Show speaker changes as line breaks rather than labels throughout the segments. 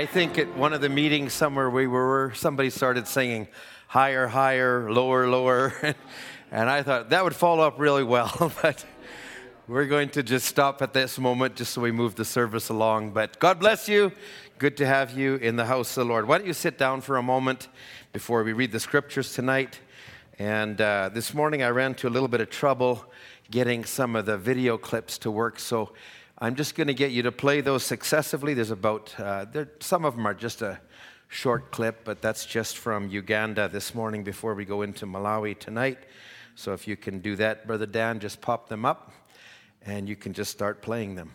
I think at one of the meetings somewhere we were, somebody started singing higher, higher, lower, lower. and I thought that would follow up really well. but we're going to just stop at this moment just so we move the service along. But God bless you. Good to have you in the house of the Lord. Why don't you sit down for a moment before we read the scriptures tonight? And uh, this morning I ran into a little bit of trouble getting some of the video clips to work. So I'm just going to get you to play those successively. There's about, uh, there, some of them are just a short clip, but that's just from Uganda this morning before we go into Malawi tonight. So if you can do that, Brother Dan, just pop them up and you can just start playing them.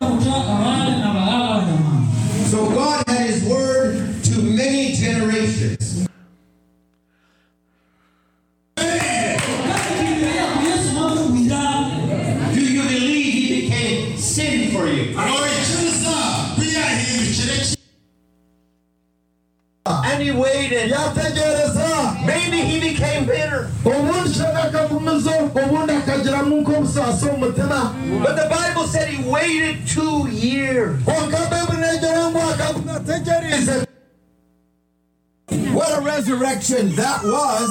So God had his word to many generations. And he waited. Maybe he became bitter.
ubundi shaka akagumizo ubundi akagiramo nk'obusaasi omu mutima
But the Bible said he waited two years.
konka bayibuli negera ngu akagunategereze
What a resurrection that was.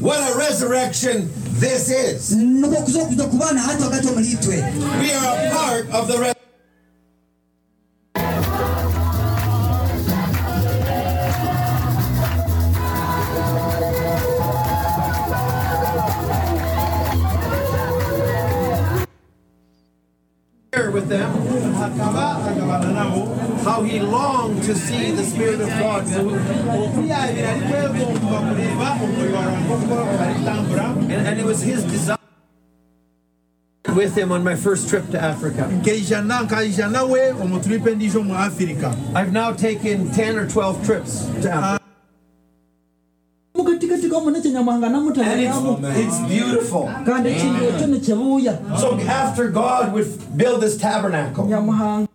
What a resurrection this is.
nukwo okuza okuza kubaana hati wakati omuli itwe
We are a part of the with them how he longed to see the Spirit of God. And, and it was his desire with him on my first trip to Africa. I've now taken 10 or 12 trips to Africa.
Mukatikati kamuna kyenyamwanga
And it's, it's beautiful.
kandi ekintu ekyo nikibuuya
So after God would build this tabernacle,
nyamuhanga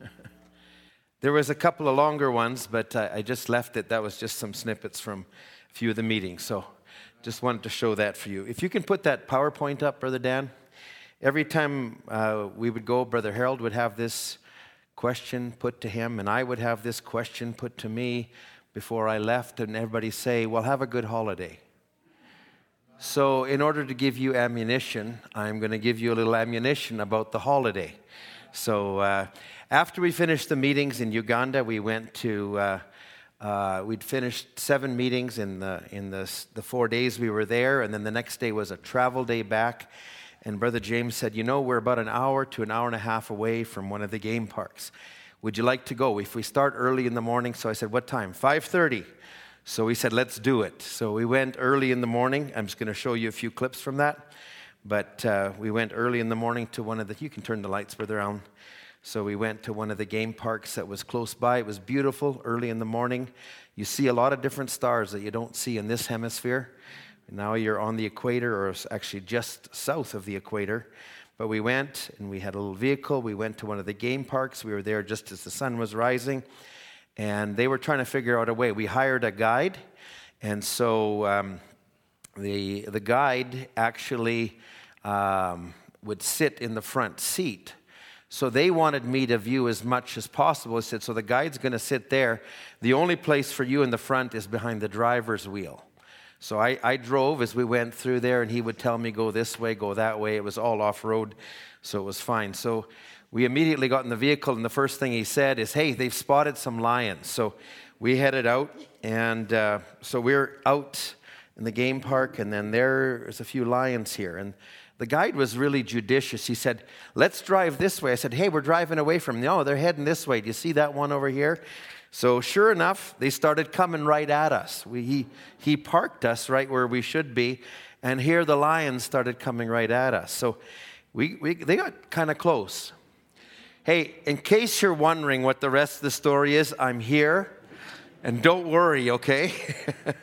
There was a couple of longer ones, but I, I just left it. That was just some snippets from a few of the meetings. So just wanted to show that for you. If you can put that PowerPoint up, Brother Dan. Every time uh, we would go, Brother Harold would have this question put to him, and I would have this question put to me before I left, and everybody say, Well, have a good holiday. So, in order to give you ammunition, I'm going to give you a little ammunition about the holiday. So, uh, after we finished the meetings in Uganda, we went to, uh, uh, we'd finished seven meetings in, the, in the, the four days we were there, and then the next day was a travel day back. And Brother James said, You know, we're about an hour to an hour and a half away from one of the game parks. Would you like to go? If we start early in the morning, so I said, What time? 5:30. So we said, let's do it. So we went early in the morning. I'm just going to show you a few clips from that. But uh, we went early in the morning to one of the, you can turn the lights further on. So we went to one of the game parks that was close by. It was beautiful early in the morning. You see a lot of different stars that you don't see in this hemisphere. Now you're on the equator, or actually just south of the equator. But we went and we had a little vehicle. We went to one of the game parks. We were there just as the sun was rising and they were trying to figure out a way. We hired a guide, and so um, the the guide actually um, would sit in the front seat. So they wanted me to view as much as possible. I said, so the guide's going to sit there. The only place for you in the front is behind the driver's wheel. So I, I drove as we went through there, and he would tell me, go this way, go that way. It was all off road, so it was fine. So we immediately got in the vehicle, and the first thing he said is, hey, they've spotted some lions. So we headed out, and uh, so we're out in the game park, and then there's a few lions here. And the guide was really judicious. He said, let's drive this way. I said, hey, we're driving away from, no, they're heading this way. Do you see that one over here? So sure enough, they started coming right at us. We, he, he parked us right where we should be, and here the lions started coming right at us. So we, we, they got kind of close. Hey, in case you're wondering what the rest of the story is, I'm here, and don't worry, okay?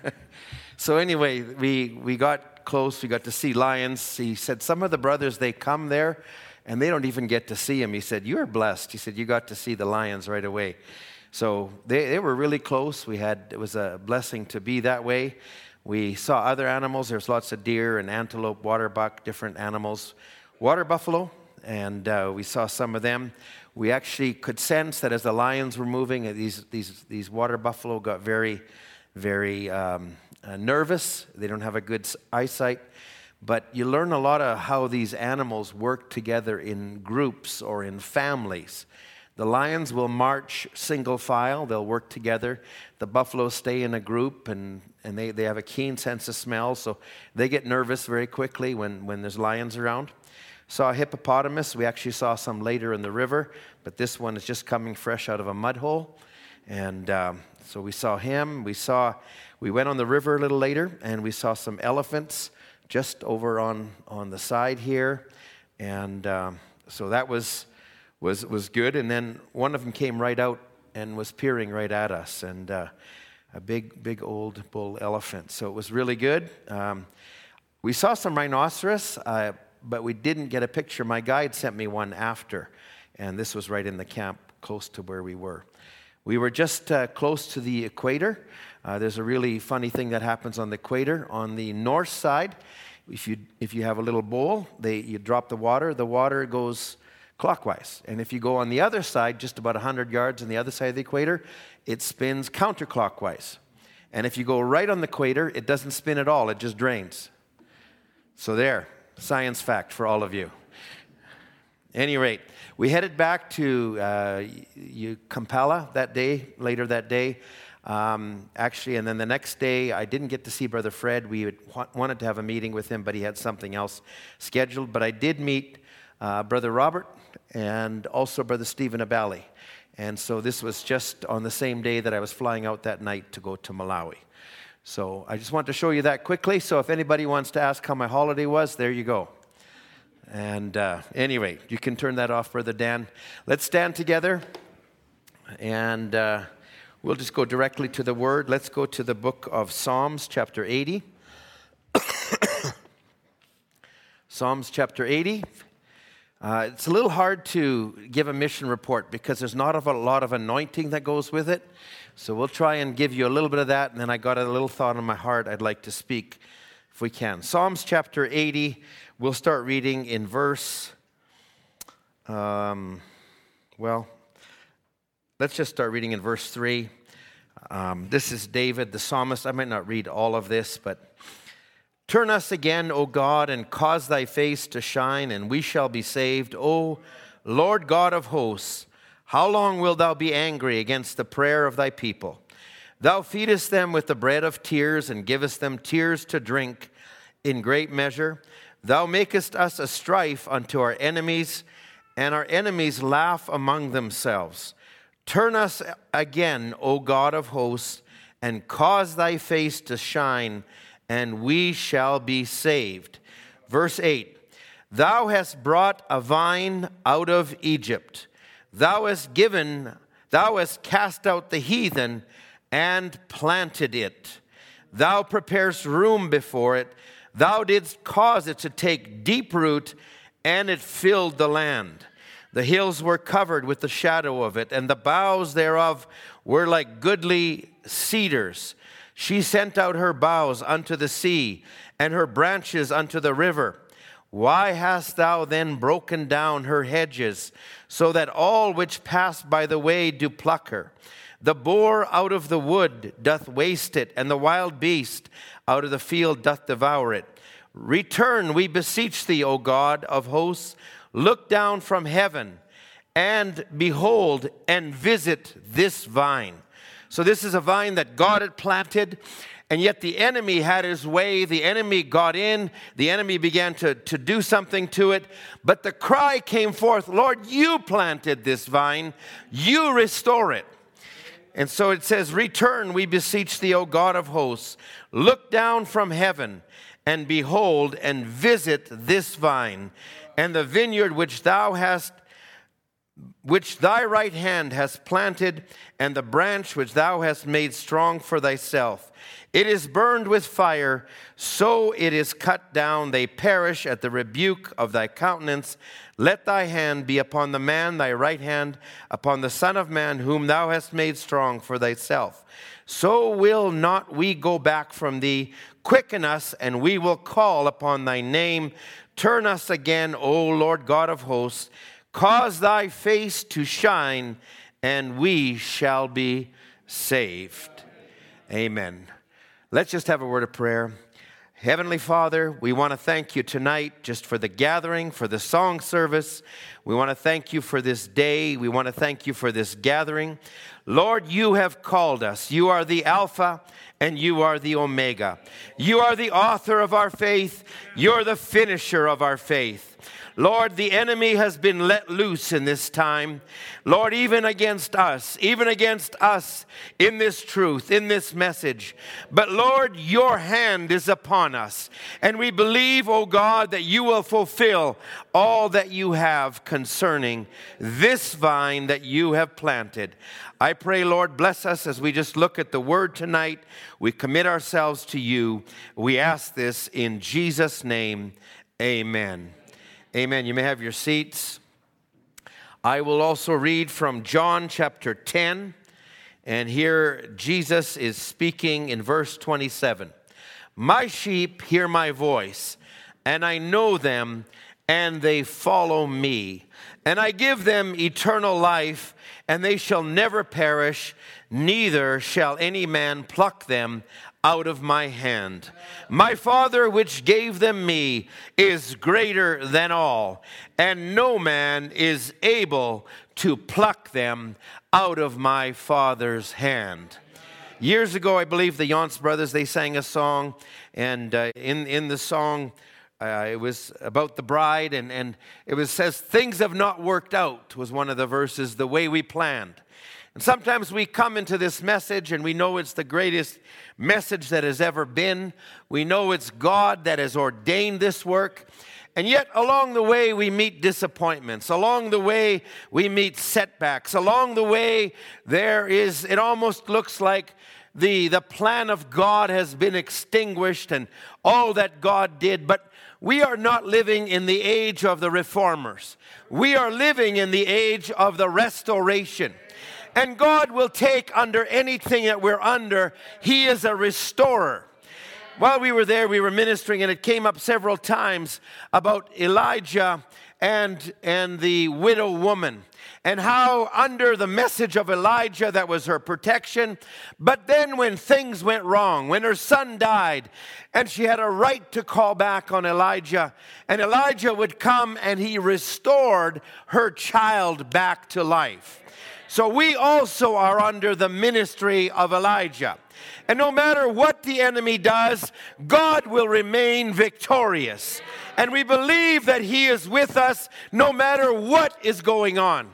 so anyway, we, we got close. We got to see lions. He said some of the brothers, they come there, and they don't even get to see him. He said, you're blessed. He said, you got to see the lions right away. So they, they were really close. We had, it was a blessing to be that way. We saw other animals. There's lots of deer and antelope, water buck, different animals. Water buffalo, and uh, we saw some of them. We actually could sense that as the lions were moving, uh, these, these, these water buffalo got very, very um, uh, nervous. They don't have a good eyesight. But you learn a lot of how these animals work together in groups or in families. The lions will march single file, they'll work together. The buffaloes stay in a group and, and they, they have a keen sense of smell, so they get nervous very quickly when, when there's lions around. Saw a hippopotamus. We actually saw some later in the river, but this one is just coming fresh out of a mud hole. And um, so we saw him. We saw, we went on the river a little later and we saw some elephants just over on, on the side here. And um, so that was was, was good. And then one of them came right out and was peering right at us, and uh, a big, big old bull elephant. So it was really good. Um, we saw some rhinoceros, uh, but we didn't get a picture. My guide sent me one after, and this was right in the camp close to where we were. We were just uh, close to the equator. Uh, there's a really funny thing that happens on the equator. On the north side, if you, if you have a little bowl, they, you drop the water, the water goes clockwise. And if you go on the other side, just about 100 yards on the other side of the equator, it spins counterclockwise. And if you go right on the equator, it doesn't spin at all, it just drains. So, there, science fact for all of you. Any rate, we headed back to uh, Kampala that day, later that day. Um, actually, and then the next day, I didn't get to see Brother Fred. We wanted to have a meeting with him, but he had something else scheduled. But I did meet uh, Brother Robert and also Brother Stephen Abali. And so this was just on the same day that I was flying out that night to go to Malawi. So I just want to show you that quickly. So if anybody wants to ask how my holiday was, there you go. And uh, anyway, you can turn that off, Brother Dan. Let's stand together and uh, we'll just go directly to the word. Let's go to the book of Psalms, chapter 80. Psalms chapter 80. Uh, it's a little hard to give a mission report because there's not a lot of anointing that goes with it. So we'll try and give you a little bit of that, and then I got a little thought in my heart I'd like to speak if we can. Psalms chapter 80, we'll start reading in verse, um, well, let's just start reading in verse 3. Um, this is David, the psalmist. I might not read all of this, but Turn us again, O God, and cause thy face to shine, and we shall be saved. O Lord God of hosts, how long wilt thou be angry against the prayer of thy people? Thou feedest them with the bread of tears, and givest them tears to drink in great measure. Thou makest us a strife unto our enemies, and our enemies laugh among themselves. Turn us again, O God of hosts, and cause thy face to shine and we shall be saved. Verse 8 Thou hast brought a vine out of Egypt. Thou hast given, thou hast cast out the heathen and planted it. Thou preparest room before it. Thou didst cause it to take deep root, and it filled the land. The hills were covered with the shadow of it, and the boughs thereof were like goodly cedars. She sent out her boughs unto the sea, and her branches unto the river. Why hast thou then broken down her hedges, so that all which pass by the way do pluck her? The boar out of the wood doth waste it, and the wild beast out of the field doth devour it. Return, we beseech thee, O God of hosts. Look down from heaven, and behold, and visit this vine so, this is a vine that God had planted, and yet the enemy had his way. The enemy got in, the enemy began to, to do something to it. But the cry came forth Lord, you planted this vine, you restore it. And so it says, Return, we beseech thee, O God of hosts. Look down from heaven and behold and visit this vine and the vineyard which thou hast which thy right hand has planted, and the branch which thou hast made strong for thyself. It is burned with fire, so it is cut down. They perish at the rebuke of thy countenance. Let thy hand be upon the man, thy right hand upon the Son of Man, whom thou hast made strong for thyself. So will not we go back from thee. Quicken us, and we will call upon thy name. Turn us again, O Lord God of hosts. Cause thy face to shine, and we shall be saved. Amen. Let's just have a word of prayer. Heavenly Father, we want to thank you tonight just for the gathering, for the song service. We want to thank you for this day. We want to thank you for this gathering. Lord, you have called us. You are the Alpha and you are the Omega. You are the author of our faith. You're the finisher of our faith. Lord, the enemy has been let loose in this time. Lord, even against us, even against us in this truth, in this message. But Lord, your hand is upon us. And we believe, O oh God, that you will fulfill all that you have concerning this vine that you have planted. I pray, Lord, bless us as we just look at the word tonight. We commit ourselves to you. We ask this in Jesus' name. Amen. Amen. You may have your seats. I will also read from John chapter 10. And here Jesus is speaking in verse 27. My sheep hear my voice, and I know them, and they follow me. And I give them eternal life, and they shall never perish, neither shall any man pluck them out of my hand. My Father, which gave them me, is greater than all, and no man is able to pluck them out of my Father's hand. Years ago, I believe the Yonts brothers they sang a song, and uh, in in the song, uh, it was about the bride, and and it was says things have not worked out was one of the verses the way we planned. And sometimes we come into this message and we know it's the greatest message that has ever been. We know it's God that has ordained this work. And yet, along the way, we meet disappointments. Along the way, we meet setbacks. Along the way, there is, it almost looks like the, the plan of God has been extinguished and all that God did. But we are not living in the age of the reformers, we are living in the age of the restoration. And God will take under anything that we're under. He is a restorer. While we were there, we were ministering, and it came up several times about Elijah and, and the widow woman and how under the message of Elijah that was her protection. But then when things went wrong, when her son died, and she had a right to call back on Elijah, and Elijah would come and he restored her child back to life. So we also are under the ministry of Elijah. And no matter what the enemy does, God will remain victorious. And we believe that He is with us no matter what is going on.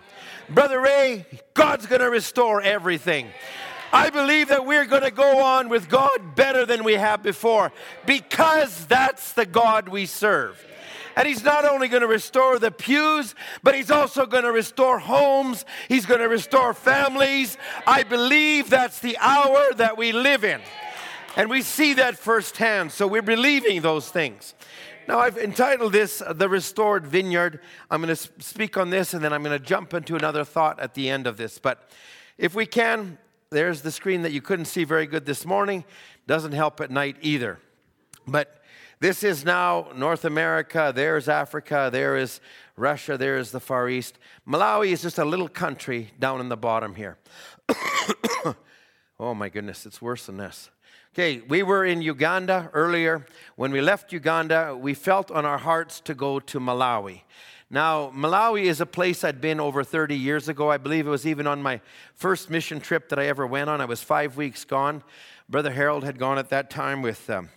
Brother Ray, God's going to restore everything. I believe that we're going to go on with God better than we have before because that's the God we serve. And He's not only going to restore the pews, but He's also going to restore homes. He's going to restore families. I believe that's the hour that we live in. And we see that firsthand. So we're believing those things. Now, I've entitled this uh, The Restored Vineyard. I'm going to speak on this and then I'm going to jump into another thought at the end of this. But if we can, there's the screen that you couldn't see very good this morning. Doesn't help at night either. But this is now North America, there's Africa, there is Russia, there is the Far East. Malawi is just a little country down in the bottom here. oh my goodness, it's worse than this. Okay, we were in Uganda earlier. When we left Uganda, we felt on our hearts to go to Malawi. Now, Malawi is a place I'd been over 30 years ago. I believe it was even on my first mission trip that I ever went on. I was five weeks gone. Brother Harold had gone at that time with um,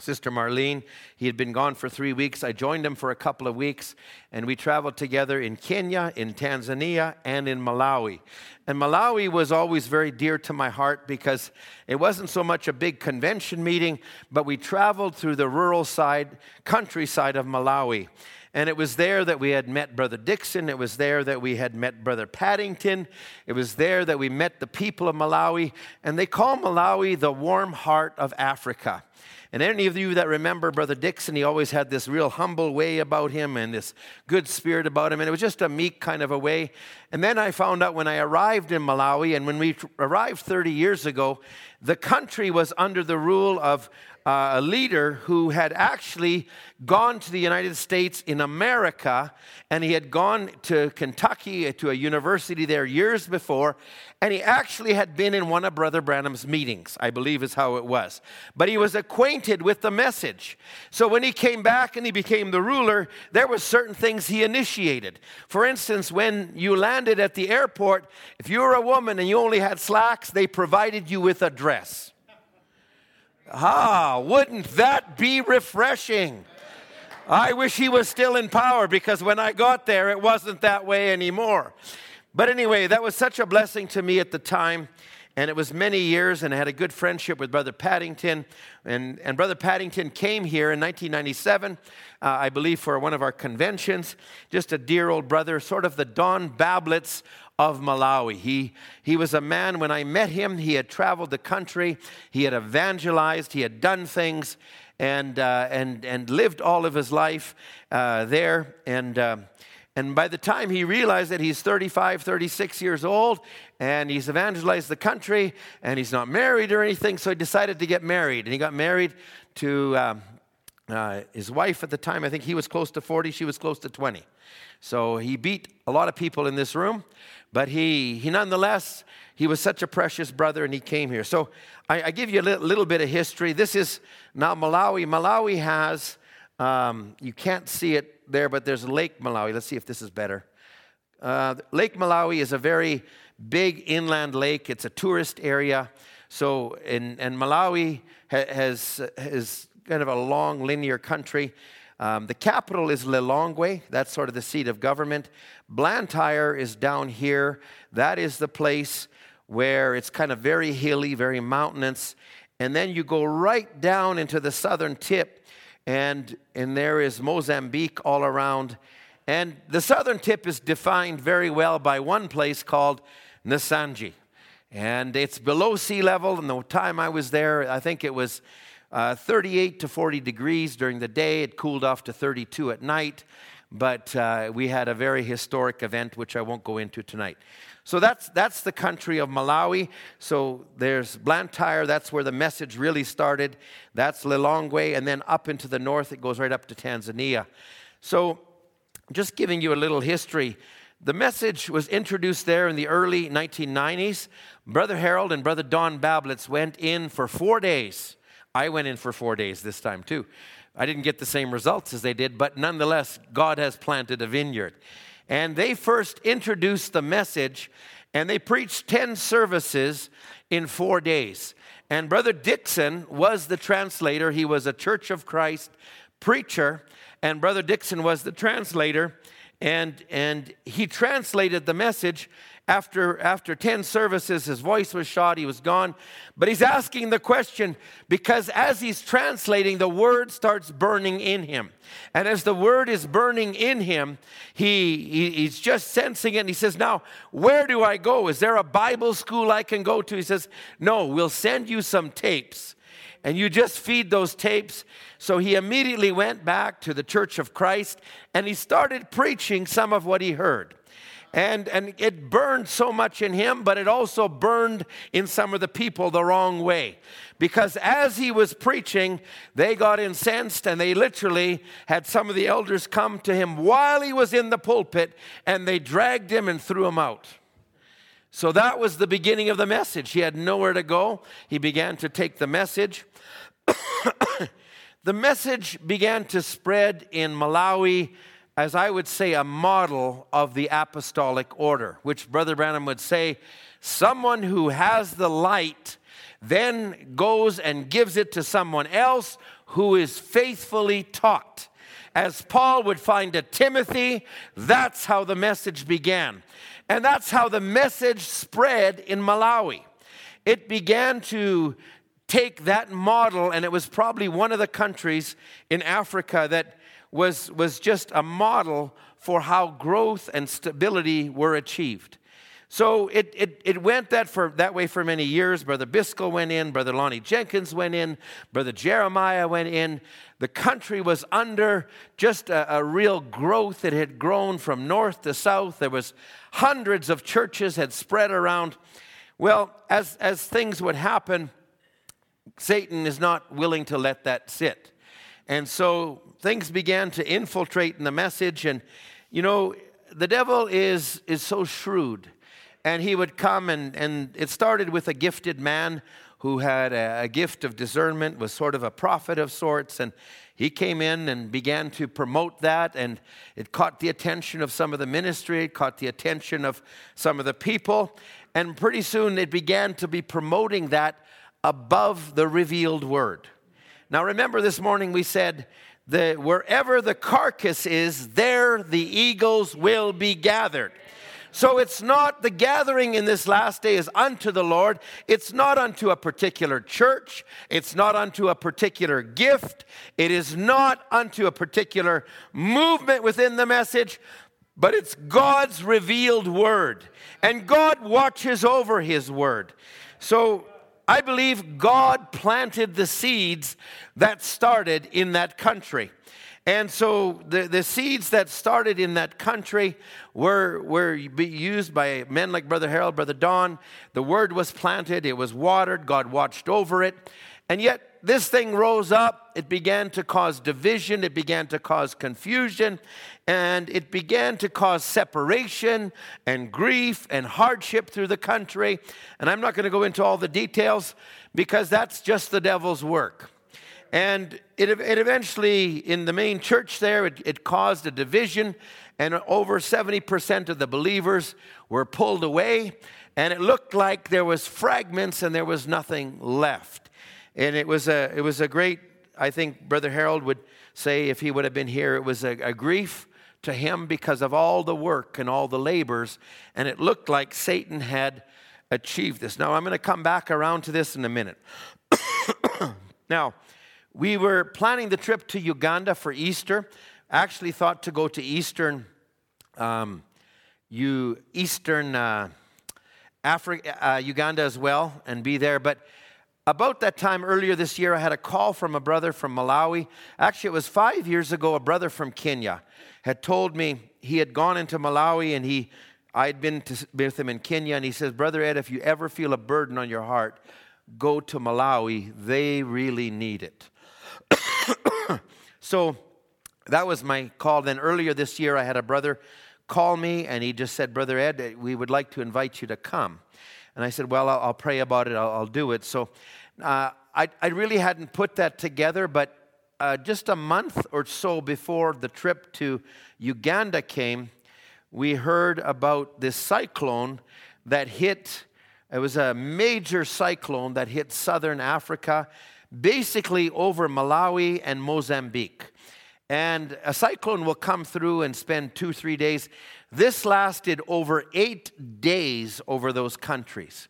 Sister Marlene. He had been gone for three weeks. I joined him for a couple of weeks, and we traveled together in Kenya, in Tanzania, and in Malawi. And Malawi was always very dear to my heart because it wasn't so much a big convention meeting, but we traveled through the rural side, countryside of Malawi. And it was there that we had met Brother Dixon. It was there that we had met Brother Paddington. It was there that we met the people of Malawi. And they call Malawi the warm heart of Africa. And any of you that remember Brother Dixon, he always had this real humble way about him and this good spirit about him. And it was just a meek kind of a way. And then I found out when I arrived in Malawi, and when we arrived 30 years ago, the country was under the rule of uh, a leader who had actually gone to the United States in America, and he had gone to Kentucky to a university there years before, and he actually had been in one of Brother Branham's meetings, I believe is how it was. But he was acquainted with the message. So when he came back and he became the ruler, there were certain things he initiated. For instance, when you landed at the airport, if you were a woman and you only had slacks, they provided you with a dress. Ah, wouldn't that be refreshing? I wish he was still in power because when I got there, it wasn't that way anymore. But anyway, that was such a blessing to me at the time. And it was many years, and I had a good friendship with Brother Paddington. And, and Brother Paddington came here in 1997, uh, I believe, for one of our conventions. Just a dear old brother, sort of the Don Bablitz of Malawi. He, he was a man, when I met him, he had traveled the country, he had evangelized, he had done things, and, uh, and, and lived all of his life uh, there. And, uh, and by the time he realized that he's 35, 36 years old, and he's evangelized the country, and he's not married or anything, so he decided to get married. And he got married to um, uh, his wife at the time. I think he was close to 40, she was close to 20. So he beat a lot of people in this room, but he, he nonetheless, he was such a precious brother and he came here. So I, I give you a little, little, bit of history. This is now Malawi. Malawi has, um, you can't see it there, but there's Lake Malawi. Let's see if this is better. Uh, lake Malawi is a very big inland lake. It's a tourist area. So, in, and Malawi ha, has, has kind of a long linear country. Um, the capital is Lilongwe. That's sort of the seat of government. Blantyre is down here. That is the place where it's kind of very hilly, very mountainous. And then you go right down into the southern tip, and, and there is Mozambique all around. And the southern tip is defined very well by one place called Nsanje. And it's below sea level. And the time I was there, I think it was uh, 38 to 40 degrees during the day. It cooled off to 32 at night. But uh, we had a very historic event, which I won't go into tonight. So that's, that's the country of Malawi. So there's Blantyre, that's where the message really started. That's Lilongwe, and then up into the north, it goes right up to Tanzania. So just giving you a little history. The message was introduced there in the early 1990s. Brother Harold and Brother Don Bablitz went in for four days I went in for four days this time too. I didn't get the same results as they did, but nonetheless, God has planted a vineyard. And they first introduced the message and they preached 10 services in four days. And Brother Dixon was the translator. He was a Church of Christ preacher, and Brother Dixon was the translator. And, and he translated the message after, after 10 services, his voice was shot, he was gone. But he's asking the question because as he's translating, the word starts burning in him. And as the word is burning in him, he, he, he's just sensing it. And he says, Now, where do I go? Is there a Bible school I can go to? He says, No, we'll send you some tapes. And you just feed those tapes. So he immediately went back to the Church of Christ and he started preaching some of what he heard. And, and it burned so much in him, but it also burned in some of the people the wrong way. Because as he was preaching, they got incensed and they literally had some of the elders come to him while he was in the pulpit and they dragged him and threw him out. So that was the beginning of the message. He had nowhere to go. He began to take the message. the message began to spread in Malawi as I would say, a model of the apostolic order, which Brother Branham would say, someone who has the light then goes and gives it to someone else who is faithfully taught. As Paul would find a Timothy, that's how the message began. And that's how the message spread in Malawi. It began to take that model, and it was probably one of the countries in Africa that was, was just a model for how growth and stability were achieved. So it, it, it went that, for, that way for many years. Brother Biscoe went in, Brother Lonnie Jenkins went in, Brother Jeremiah went in. The country was under just a, a real growth. It had grown from north to south. There was hundreds of churches had spread around. Well, as, as things would happen, Satan is not willing to let that sit. And so things began to infiltrate in the message. And, you know, the devil is, is so shrewd and he would come and, and it started with a gifted man who had a, a, gift of discernment was sort of a prophet of sorts and he came in and began to promote that and it caught the attention of some of the ministry it caught the attention of some of the people and pretty soon it began to be promoting that above the revealed word now remember this morning we said that wherever the carcass is there the eagles will be gathered so it's not the gathering in this last day is unto the Lord. It's not unto a particular church. It's not unto a particular gift. It is not unto a particular movement within the message, but it's God's revealed word. And God watches over his word. So I believe God planted the seeds that started in that country. And so the, the seeds that started in that country were, were used by men like Brother Harold, Brother Don. The word was planted, it was watered, God watched over it. And yet this thing rose up, it began to cause division, it began to cause confusion, and it began to cause separation and grief and hardship through the country. And I'm not going to go into all the details because that's just the devil's work. And it, it eventually, in the main church there, it, it caused a division, and over 70% of the believers were pulled away, and it looked like there was fragments and there was nothing left. And it was a, it was a great, I think Brother Harold would say, if he would have been here, it was a, a grief to him because of all the work and all the labors, and it looked like Satan had achieved this. Now, I'm going to come back around to this in a minute. now, we were planning the trip to Uganda for Easter. Actually, thought to go to Eastern, um, you Eastern uh, Africa, uh, Uganda as well, and be there. But about that time earlier this year, I had a call from a brother from Malawi. Actually, it was five years ago. A brother from Kenya had told me he had gone into Malawi and he, I had been to, with him in Kenya, and he says, "Brother Ed, if you ever feel a burden on your heart, go to Malawi. They really need it." so that was my call. Then earlier this year, I had a brother call me and he just said, Brother Ed, we would like to invite you to come. And I said, Well, I'll, I'll pray about it, I'll, I'll do it. So uh, I, I, really hadn't put that together, but uh, just a month or so before the trip to Uganda came, we heard about this cyclone that hit. It was a major cyclone that hit southern Africa basically over Malawi and Mozambique. And a cyclone will come through and spend two, three days. This lasted over eight days over those countries.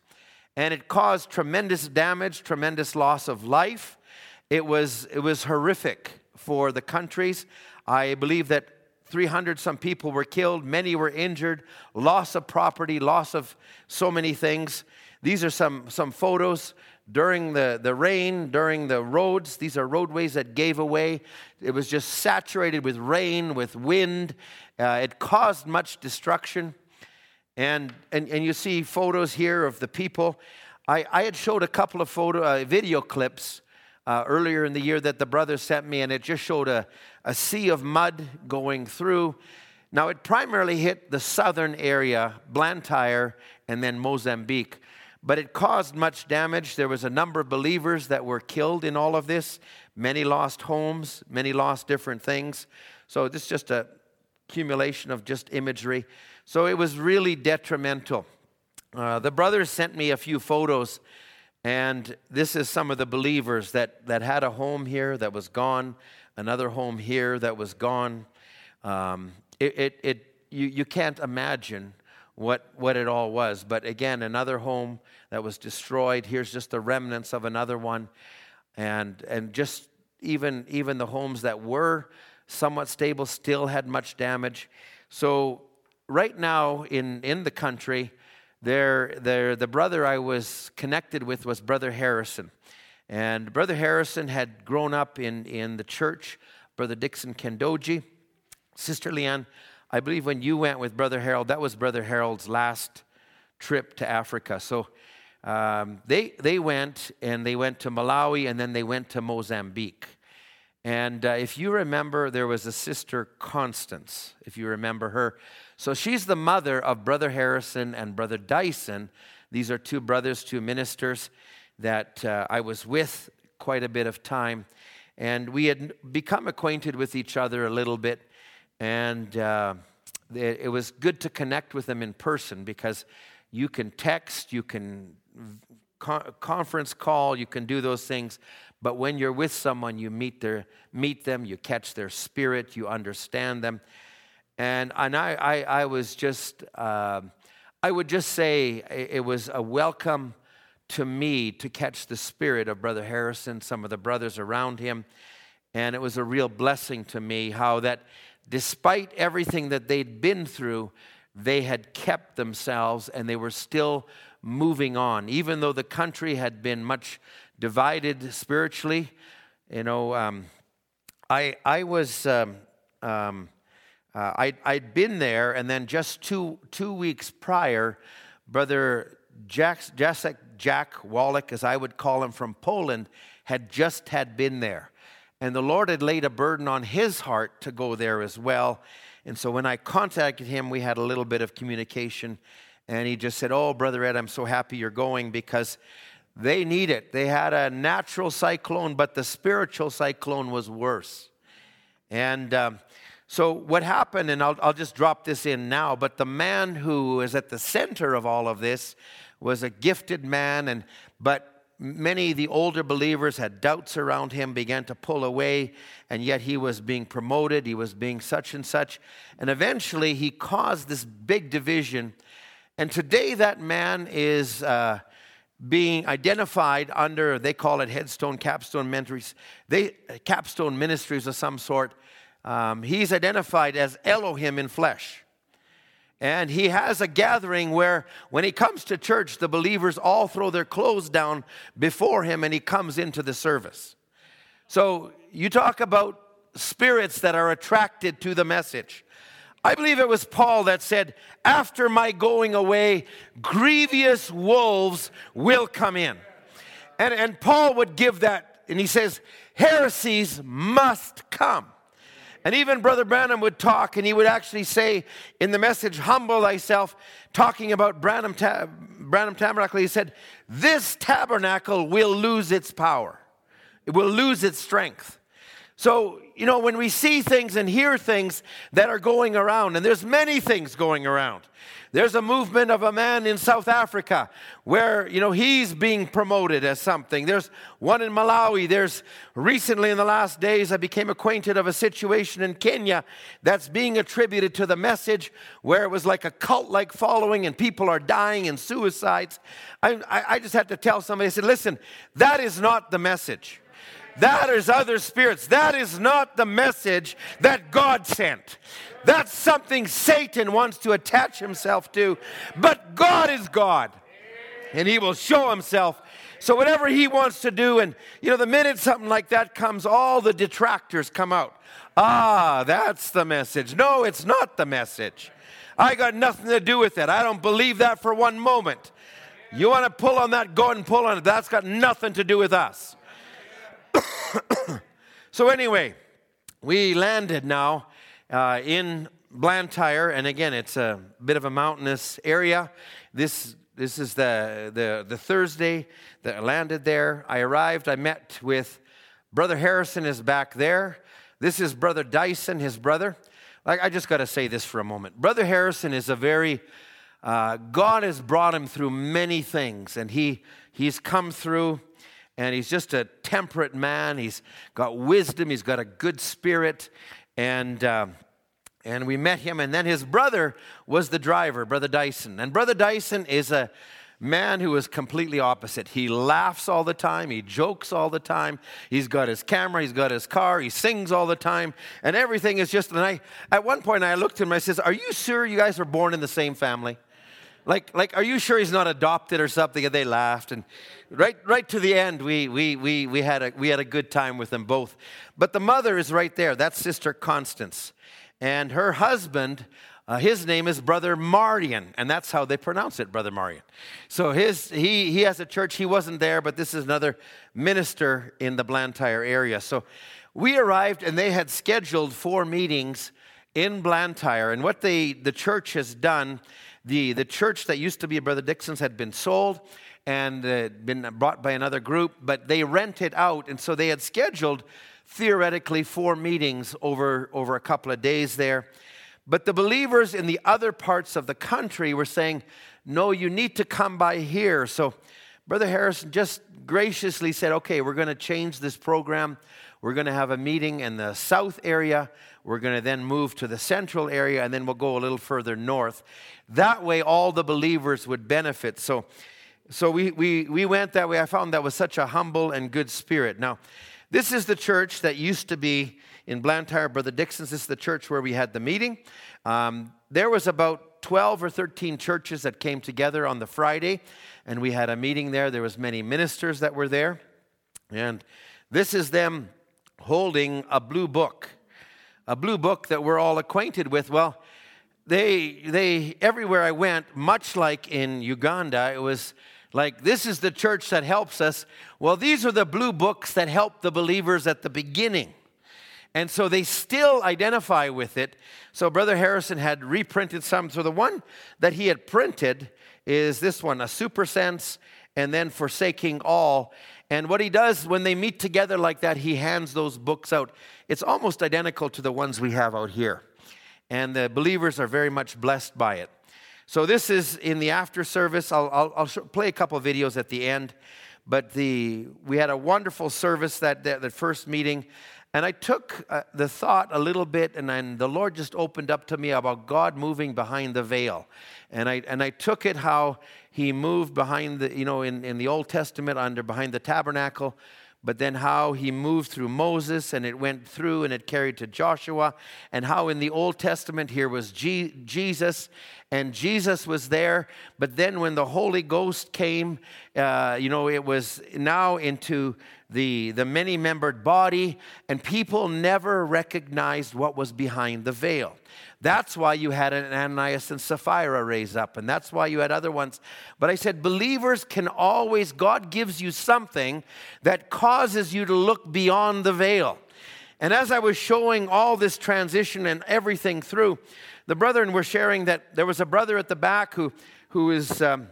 And it caused tremendous damage, tremendous loss of life. It was, it was horrific for the countries. I believe that 300 some people were killed, many were injured, loss of property, loss of so many things. These are some, some photos during the, the rain, during the roads. These are roadways that gave away. It was just saturated with rain, with wind. Uh, it caused much destruction. And, and, and you see photos here of the people. I, I had showed a couple of photo, uh, video clips uh, earlier in the year that the brother sent me, and it just showed a, a sea of mud going through. Now, it primarily hit the southern area, Blantyre, and then Mozambique but it caused much damage. There was a number of believers that were killed in all of this. Many lost homes, many lost different things. So this is just a accumulation of just imagery. So it was really detrimental. Uh, the brothers sent me a few photos, And this is some of the believers that, that had a home here that was gone, another home here that was gone. Um, it, it, it, you, you can't imagine what, what it all was. But again, another home that was destroyed. Here's just the remnants of another one. And, and just even, even the homes that were somewhat stable still had much damage. So, right now in, in the country, there, there, the brother I was connected with was Brother Harrison. And Brother Harrison had grown up in, in the church, Brother Dixon Kendoji. Sister Leanne, I believe when you went with Brother Harold, that was Brother Harold's last trip to Africa. So um, they, they went and they went to Malawi and then they went to Mozambique. And uh, if you remember, there was a sister, Constance, if you remember her. So she's the mother of Brother Harrison and Brother Dyson. These are two brothers, two ministers that uh, I was with quite a bit of time. And we had become acquainted with each other a little bit. And uh, it, it was good to connect with them in person because you can text, you can conference call, you can do those things. But when you're with someone, you meet, their, meet them, you catch their spirit, you understand them. And, and I, I, I was just, uh, I would just say it was a welcome to me to catch the spirit of Brother Harrison, some of the brothers around him. And it was a real blessing to me how that despite everything that they'd been through, they had kept themselves and they were still moving on. Even though the country had been much divided spiritually, you know, um, I, I was, um, um, uh, I, I'd been there, and then just two, two weeks prior, Brother Jack, Jack Wallach, as I would call him from Poland, had just had been there. And the Lord had laid a burden on his heart to go there as well. And so when I contacted him, we had a little bit of communication. And he just said, Oh, Brother Ed, I'm so happy you're going because they need it. They had a natural cyclone, but the spiritual cyclone was worse. And um, so, what happened, and I'll, I'll just drop this in now, but the man who is at the center of all of this was a gifted man, and but many of the older believers had doubts around him, began to pull away, and yet he was being promoted, he was being such and such. And eventually he caused this big division. And today that man is uh, being identified under, they call it headstone, capstone ministries, they, capstone ministries of some sort. Um, he's identified as Elohim in flesh. And he has a gathering where, when he comes to church, the believers all throw their clothes down before him and he comes into the service. So, you talk about spirits that are attracted to the message. I believe it was Paul that said, After my going away, grievous wolves will come in. And, and Paul would give that, and he says, Heresies must come. And even Brother Branham would talk, and he would actually say in the message, Humble thyself, talking about Branham, ta- Branham Tabernacle, he said, This tabernacle will lose its power, it will lose its strength. So, you know, when we see things and hear things that are going around, and there's many things going around, there's a movement of a man in South Africa where, you know, he's being promoted as something. There's one in Malawi. There's recently in the last days, I became acquainted of a situation in Kenya that's being attributed to the message where it was like a cult like following and people are dying and suicides. I, I, I just had to tell somebody, I said, listen, that is not the message. That is other spirits. That is not the message that God sent. That's something Satan wants to attach himself to. But God is God, and He will show Himself. So, whatever He wants to do, and you know, the minute something like that comes, all the detractors come out. Ah, that's the message. No, it's not the message. I got nothing to do with it. I don't believe that for one moment. You want to pull on that, go and pull on it. That's got nothing to do with us. so, anyway, we landed now uh, in Blantyre, and again, it's a bit of a mountainous area. This this is the, the, the Thursday that I landed there. I arrived, I met with Brother Harrison is back there. This is Brother Dyson, his brother. Like, I just got to say this for a moment. Brother Harrison is a very uh, God has brought him through many things, and he, he's come through, and he's just a temperate man. He's got wisdom, he's got a good spirit, and. Uh, and we met him, and then his brother was the driver, Brother Dyson. And Brother Dyson is a man who is completely opposite. He laughs all the time, he jokes all the time, he's got his camera, he's got his car, he sings all the time, and everything is just. And I, at one point, I looked at him, I says, Are you sure you guys were born in the same family? Like, like, are you sure he's not adopted or something? And they laughed. And right, right to the end, we, we, we, we, had a, we had a good time with them both. But the mother is right there. That's Sister Constance and her husband, uh, his name is Brother Marian, and that's how they pronounce it, Brother Marian. So his, he, he has a church, he wasn't there, but this is another minister in the Blantyre area. So we arrived, and they had scheduled four meetings in Blantyre. And what they, the church has done, the, the church that used to be Brother Dixon's had been sold and uh, been bought by another group, but they rented out, and so they had scheduled theoretically four meetings over, over a couple of days there. But the believers in the other parts of the country were saying, No, you need to come by here. So Brother Harrison just graciously said, Okay, we're going to change this program. We're going to have a meeting in the south area. We're going to then move to the central area, and then we'll go a little further north. That way, all the believers would benefit. So, so we, we, we went that way. I found that was such a humble and good spirit. Now, this is the church that used to be in Blantyre, Brother Dixon's. This is the church where we had the meeting. Um, there was about 12 or 13 churches that came together on the Friday, and we had a meeting there. There was many ministers that were there. And this is them holding a blue book, a blue book that we're all acquainted with. Well, they, they, everywhere I went, much like in Uganda, it was like, this is the church that helps us. Well, these are the blue books that help the believers at the beginning. And so they still identify with it. So Brother Harrison had reprinted some. So the one that he had printed is this one, a super sense, and then forsaking all. And what he does when they meet together like that, he hands those books out. It's almost identical to the ones we have out here. And the believers are very much blessed by it. So this is in the after service. I'll, I'll, I'll play a couple videos at the end. But the, we had a wonderful service that, that, that first meeting. And I took uh, the thought a little bit, and then the Lord just opened up to me about God moving behind the veil. And I, and I took it how He moved behind the, you know, in, in the Old Testament under behind the tabernacle but then how he moved through Moses and it went through and it carried to Joshua, and how in the Old Testament here was G- Jesus, and Jesus was there, but then when the Holy Ghost came, uh, you know, it was now into the, the many membered body, and people never recognized what was behind the veil. That's why you had an Ananias and Sapphira raise up, and that's why you had other ones. But I said, believers can always, God gives you something that causes you to look beyond the veil. And as I was showing all this transition and everything through, the brethren were sharing that there was a brother at the back who, who is um,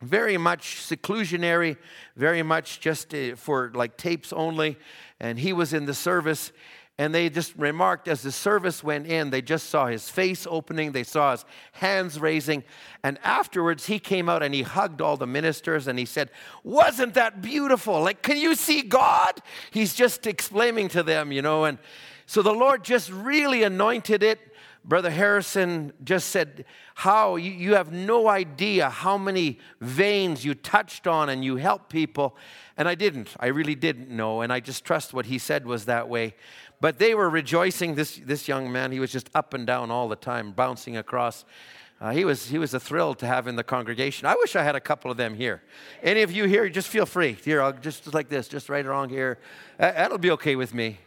very much seclusionary, very much just uh, for like tapes only, and he was in the service. And they just remarked as the service went in, they just saw his face opening, they saw his hands raising. And afterwards, he came out and he hugged all the ministers and he said, Wasn't that beautiful? Like, can you see God? He's just explaining to them, you know. And so the Lord just really anointed it. Brother Harrison just said, How you, you have no idea how many veins you touched on and you helped people. And I didn't. I really didn't know. And I just trust what he said was that way. But they were rejoicing. This, this young man, he was just up and down all the time, bouncing across. Uh, he, was, he was a thrill to have in the congregation. I wish I had a couple of them here. Any of you here, just feel free. Here, I'll just like this, just right along here. Uh, that'll be okay with me.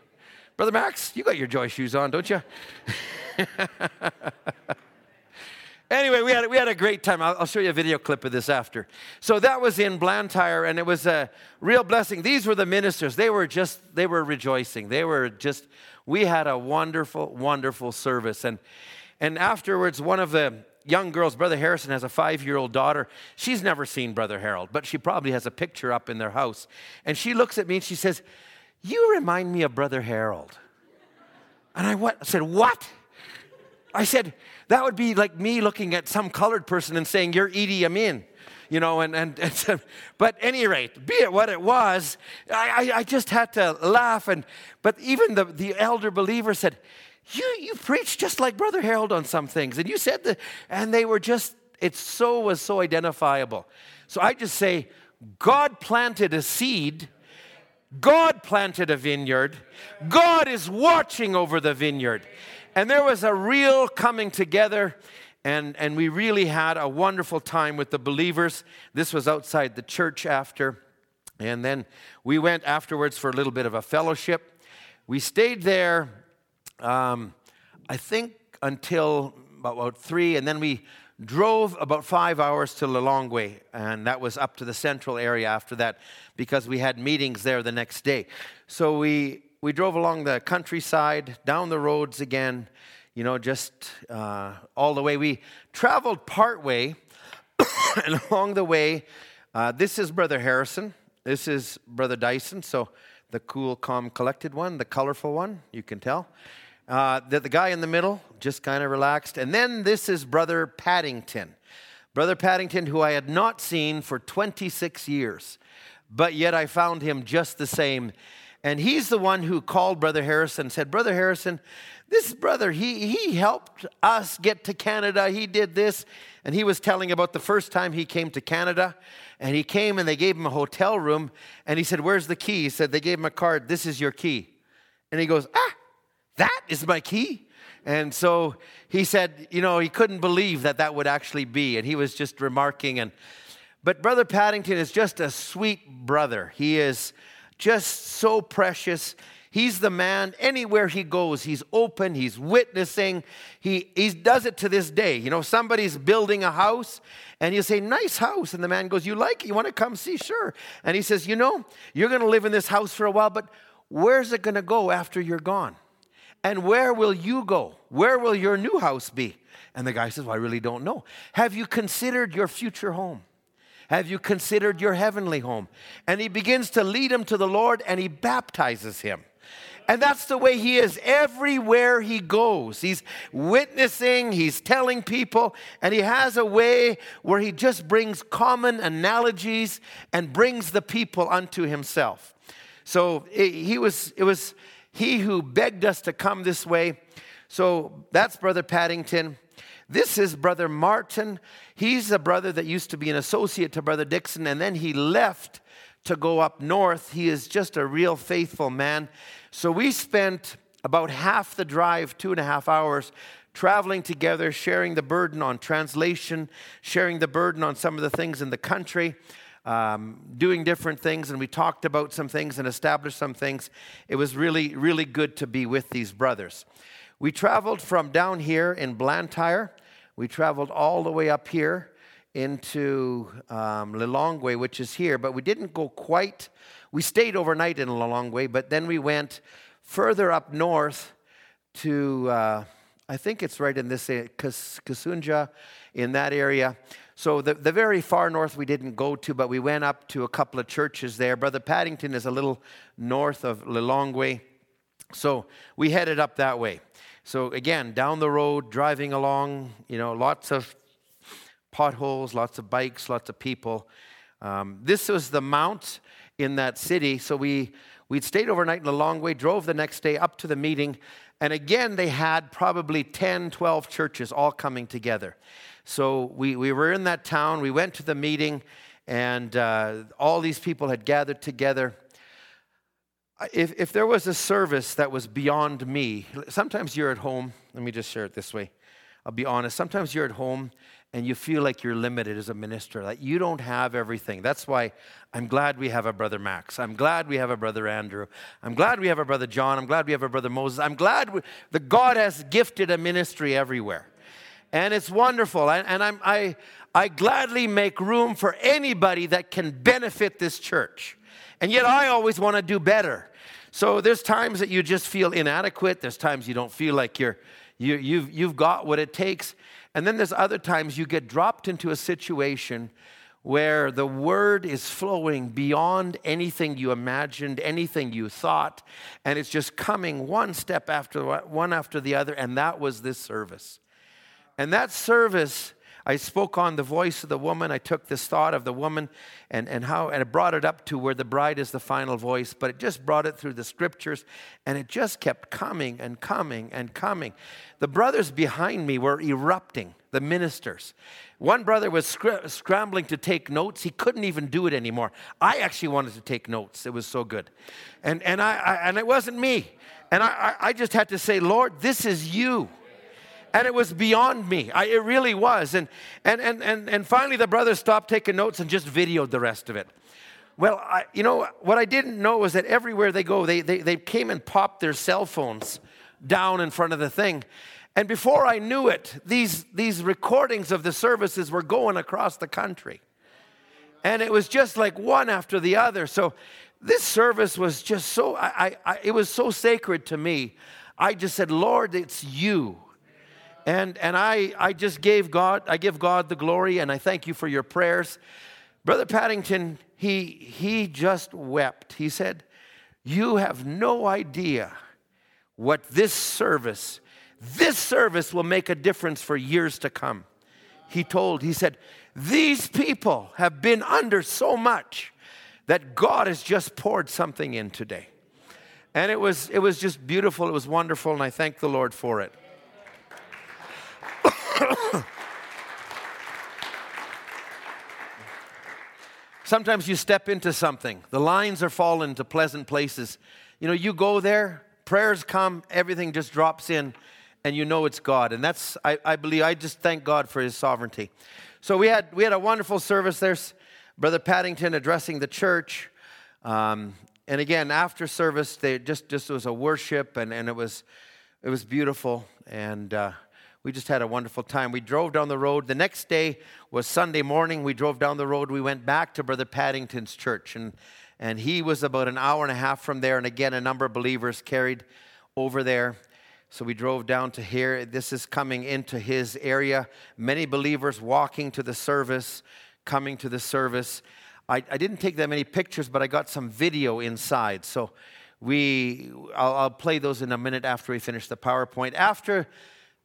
Brother Max, you got your joy shoes on, don't you? Anyway, we had, we had a great time. I'll, I'll, show you a video clip of this after. So that was in Blantyre, and it was a real blessing. These were the ministers. They were just, they were rejoicing. They were just, we had a wonderful, wonderful service. And, and afterwards, one of the young girls, Brother Harrison has a five year old daughter. She's never seen Brother Harold, but she probably has a picture up in their house. And she looks at me and she says, You remind me of Brother Harold. And I, what? I said, What? I said, that would be like me looking at some colored person and saying, You're Idi Amin. You know, and, and, and but any rate, be it what it was, I, I, I just had to laugh. And but even the, the elder believer said, you, you preach just like Brother Harold on some things. And you said that, and they were just, it so was so identifiable. So I just say, God planted a seed. God planted a vineyard. God is watching over the vineyard. And there was a real coming together, and, and we really had a wonderful time with the believers. This was outside the church after. And then we went afterwards for a little bit of a fellowship. We stayed there um, I think until about three, and then we drove about five hours to Lilongwe, and that was up to the central area after that because we had meetings there the next day. So we, we drove along the countryside, down the roads again, you know, just uh, all the way. We traveled part way, and along the way, uh, this is Brother Harrison, this is Brother Dyson, so the cool, calm, collected one, the colorful one, you can tell. Uh, the, the guy in the middle, just kind of relaxed. And then this is Brother Paddington. Brother Paddington, who I had not seen for 26 years, but yet I found him just the same. And he's the one who called Brother Harrison and said, Brother Harrison, this brother, he, he helped us get to Canada. He did this. And he was telling about the first time he came to Canada. And he came and they gave him a hotel room. And he said, Where's the key? He said, They gave him a card. This is your key. And he goes, Ah, that is my key. And so he said, you know, he couldn't believe that that would actually be. And he was just remarking. And, but Brother Paddington is just a sweet brother. He is just so precious. He's the man anywhere he goes. He's open, he's witnessing. He, he does it to this day. You know, somebody's building a house and you say, Nice house. And the man goes, You like it? You want to come see? Sure. And he says, You know, you're going to live in this house for a while, but where's it going to go after you're gone? And where will you go? Where will your new house be? And the guy says, Well, I really don't know. Have you considered your future home? Have you considered your heavenly home? And he begins to lead him to the Lord and he baptizes him. And that's the way he is everywhere he goes. He's witnessing, he's telling people, and he has a way where he just brings common analogies and brings the people unto himself. So it, he was, it was he who begged us to come this way. So that's Brother Paddington. This is Brother Martin. He's a brother that used to be an associate to Brother Dixon, and then he left to go up north. He is just a real faithful man. So we spent about half the drive, two and a half hours, traveling together, sharing the burden on translation, sharing the burden on some of the things in the country um, doing different things, and we talked about some things and established some things. It was really, really good to be with these brothers. We traveled from down here in Blantyre. We traveled all the way up here into um, Lilongwe, which is here, but we didn't go quite. We stayed overnight in Lilongwe, but then we went further up north to, uh, I think it's right in this area, Kasungu, in that area. So the, the very far north we didn't go to, but we went up to a couple of churches there. Brother Paddington is a little north of Lilongwe. So we headed up that way. So again, down the road, driving along, you know, lots of potholes, lots of bikes, lots of people. Um, this was the mount in that city. So we we'd stayed overnight in Lilongwe, drove the next day up to the meeting, and again they had probably 10, 12 churches all coming together. So we, we were in that town, we went to the meeting, and uh, all these people had gathered together. If, if there was a service that was beyond me, sometimes you're at home, let me just share it this way. I'll be honest. Sometimes you're at home and you feel like you're limited as a minister, that you don't have everything. That's why I'm glad we have a brother Max. I'm glad we have a brother Andrew. I'm glad we have a brother John. I'm glad we have a brother Moses. I'm glad we, that God has gifted a ministry everywhere and it's wonderful. And, and I'm, I, I gladly make room for anybody that can benefit this church. And yet I always want to do better. So there's times that you just feel inadequate. There's times you don't feel like you're, you, you've, you've got what it takes. And then there's other times you get dropped into a situation where the word is flowing beyond anything you imagined, anything you thought, and it's just coming one step after one after the other, and that was this service. And that service, I spoke on the voice of the woman. I took this thought of the woman and, and how, and I brought it up to where the bride is the final voice, but it just brought it through the scriptures, and it just kept coming and coming and coming. The brothers behind me were erupting, the ministers. One brother was scr- scrambling to take notes. He couldn't even do it anymore. I actually wanted to take notes. It was so good. And, and, I, I and it wasn't me. And I, I just had to say, Lord, this is you and it was beyond me. I, it really was. And, and, and, and, and finally, the brothers stopped taking notes and just videoed the rest of it. Well, I, you know, what I didn't know was that everywhere they go, they, they, they came and popped their cell phones down in front of the thing. And before I knew it, these, these recordings of the services were going across the country. And it was just like one after the other. So this service was just so, I, I, it was so sacred to me. I just said, Lord, it's you. And, and I, I just gave God, I give God the glory and I thank you for your prayers. Brother Paddington, he, he just wept. He said, You have no idea what this service, this service will make a difference for years to come. He told, he said, These people have been under so much that God has just poured something in today. And it was, it was just beautiful, it was wonderful, and I thank the Lord for it. Sometimes you step into something, the lines are fallen to pleasant places. You know, you go there, prayers come, everything just drops in, and you know it's God. And that's, I, I believe, I just thank God for His sovereignty. So we had, we had a wonderful service. There's Brother Paddington addressing the church. Um, and again, after service, they just, just was a worship, and, and it, was, it was beautiful. And, uh, we just had a wonderful time. We drove down the road. The next day was Sunday morning. We drove down the road. We went back to Brother Paddington's church, and, and he was about an hour and a half from there. And again, a number of believers carried over there. So we drove down to here. This is coming into his area. Many believers walking to the service, coming to the service. I, I didn't take that many pictures, but I got some video inside. So we, I'll, I'll play those in a minute after we finish the PowerPoint. After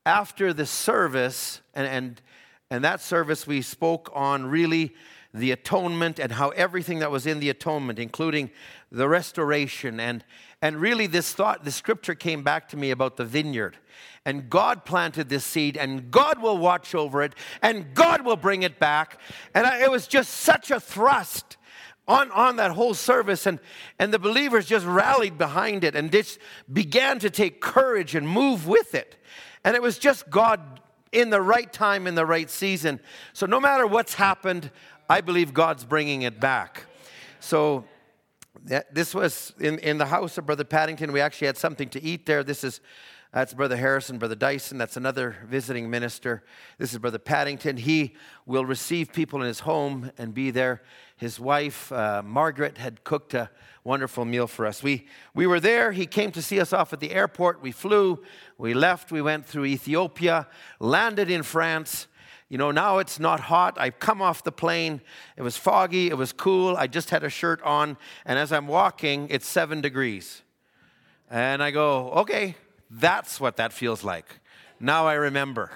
after the service, and, and, and that service we spoke on really the atonement and how everything that was in the atonement, including the restoration, and, and really this thought, the scripture came back to me about the vineyard. And God planted this seed, and God will watch over it, and God will bring it back. And I, it was just such a thrust on, on that whole service and, and the believers just rallied behind it and just began to take courage and move with it and it was just God in the right time, in the right season. So no matter what's happened, I believe God's bringing it back. So this was in, in the house of Brother Paddington. We actually had something to eat there. This is that's Brother Harrison, Brother Dyson. That's another visiting minister. This is Brother Paddington. He will receive people in his home and be there. His wife, uh, Margaret, had cooked a wonderful meal for us. We, we were there. He came to see us off at the airport. We flew. We left. We went through Ethiopia, landed in France. You know, now it's not hot. I've come off the plane. It was foggy. It was cool. I just had a shirt on. And as I'm walking, it's seven degrees. And I go, okay, that's what that feels like. Now I remember.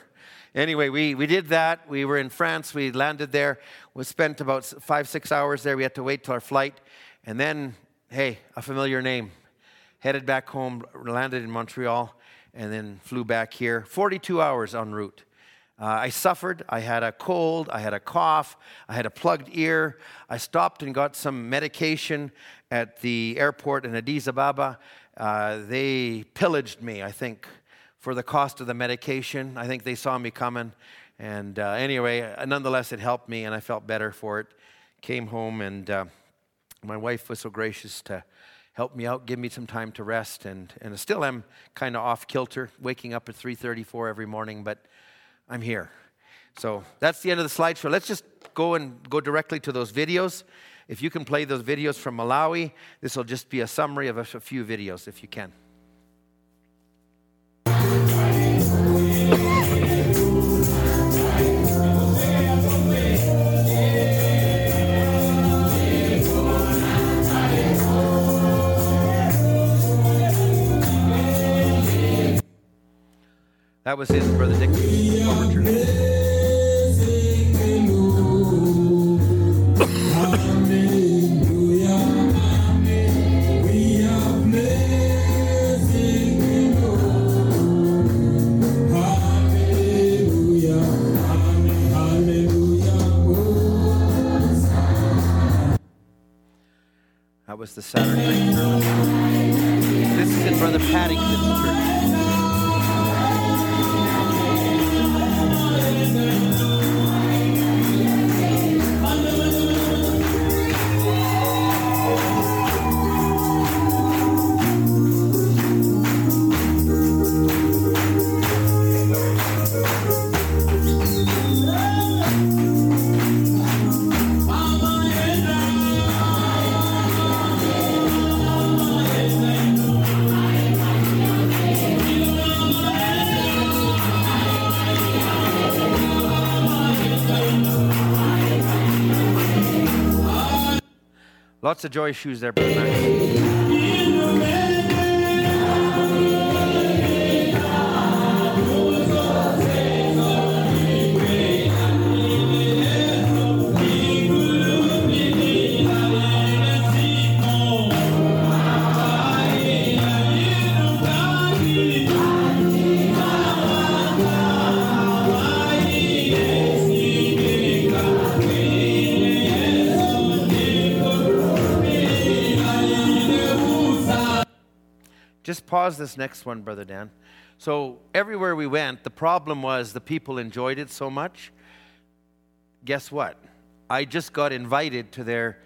Anyway, we, we did that. We were in France. We landed there. We spent about five, six hours there. We had to wait till our flight. And then, hey, a familiar name. Headed back home, landed in Montreal, and then flew back here. 42 hours en route. Uh, I suffered. I had a cold. I had a cough. I had a plugged ear. I stopped and got some medication at the airport in Addis Ababa. Uh, they pillaged me, I think, for the cost of the medication. I think they saw me coming. And uh, anyway, nonetheless, it helped me and I felt better for it. Came home and uh, my wife was so gracious to help me out, give me some time to rest. And, and I still am kind of off kilter, waking up at 3.34 every morning, but I'm here. So that's the end of the slideshow. Let's just go and go directly to those videos. If you can play those videos from Malawi, this will just be a summary of a few videos if you can. That was his, Brother Dick. Overture. Was the Saturday night service. This is in Brother Paddington's church. Lots of joy shoes there, Brother This next one, Brother Dan. So, everywhere we went, the problem was the people enjoyed it so much. Guess what? I just got invited to their,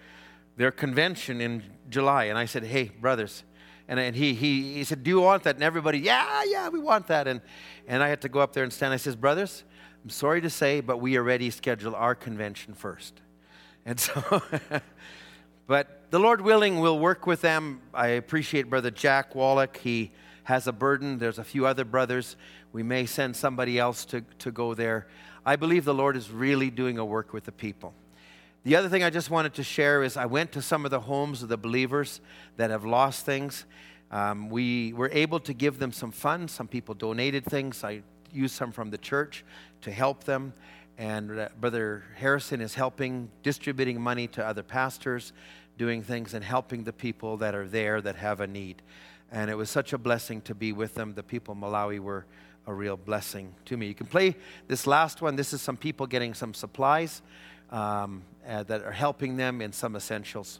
their convention in July, and I said, Hey, brothers. And, and he, he, he said, Do you want that? And everybody, Yeah, yeah, we want that. And, and I had to go up there and stand. I says, Brothers, I'm sorry to say, but we already scheduled our convention first. And so, but the Lord willing, we'll work with them. I appreciate Brother Jack Wallach. He has a burden. There's a few other brothers. We may send somebody else to, to go there. I believe the Lord is really doing a work with the people. The other thing I just wanted to share is I went to some of the homes of the believers that have lost things. Um, we were able to give them some funds. Some people donated things. I used some from the church to help them. And uh, Brother Harrison is helping, distributing money to other pastors, doing things and helping the people that are there that have a need. And it was such a blessing to be with them. The people of Malawi were a real blessing to me. You can play this last one. This is some people getting some supplies um, uh, that are helping them in some essentials.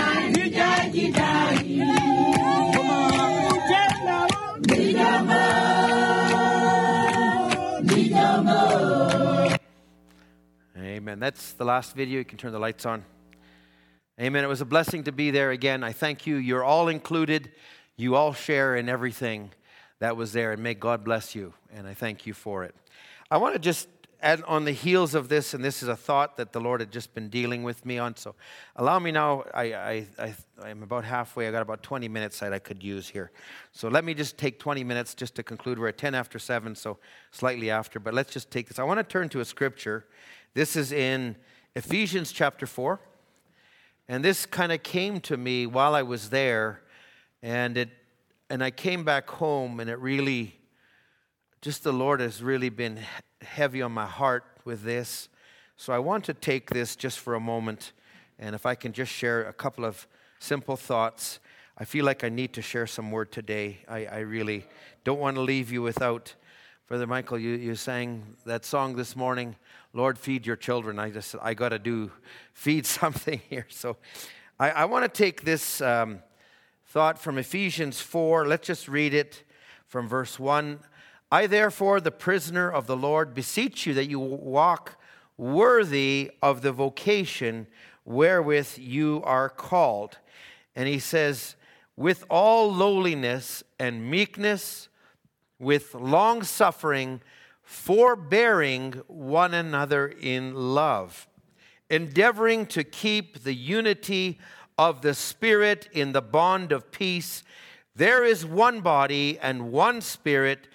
Amen. That's the last video. You can turn the lights on. Amen. It was a blessing to be there again. I thank you. You're all included. You all share in everything that was there. And may God bless you. And I thank you for it. I want to just add on the heels of this, and this is a thought that the Lord had just been dealing with me on. So allow me now. I, I, I, I'm about halfway. I got about 20 minutes that I could use here. So let me just take 20 minutes just to conclude. We're at 10 after 7, so slightly after. But let's just take this. I want to turn to a scripture. This is in Ephesians chapter 4. And this kind of came to me while I was there, and it and I came back home, and it really, just the Lord has really been heavy on my heart with this. So I want to take this just for a moment, and if I can just share a couple of simple thoughts. I feel like I need to share some word today. I, I really don't want to leave you without. Brother Michael, you, you sang that song this morning, Lord, feed your children. I just, I got to do, feed something here. So I, I want to take this um, thought from Ephesians 4. Let's just read it from verse 1. I, therefore, the prisoner of the Lord, beseech you that you walk worthy of the vocation wherewith you are called. And he says, with all lowliness and meekness, with long suffering, forbearing one another in love, endeavoring to keep the unity of the Spirit in the bond of peace. There is one body and one Spirit,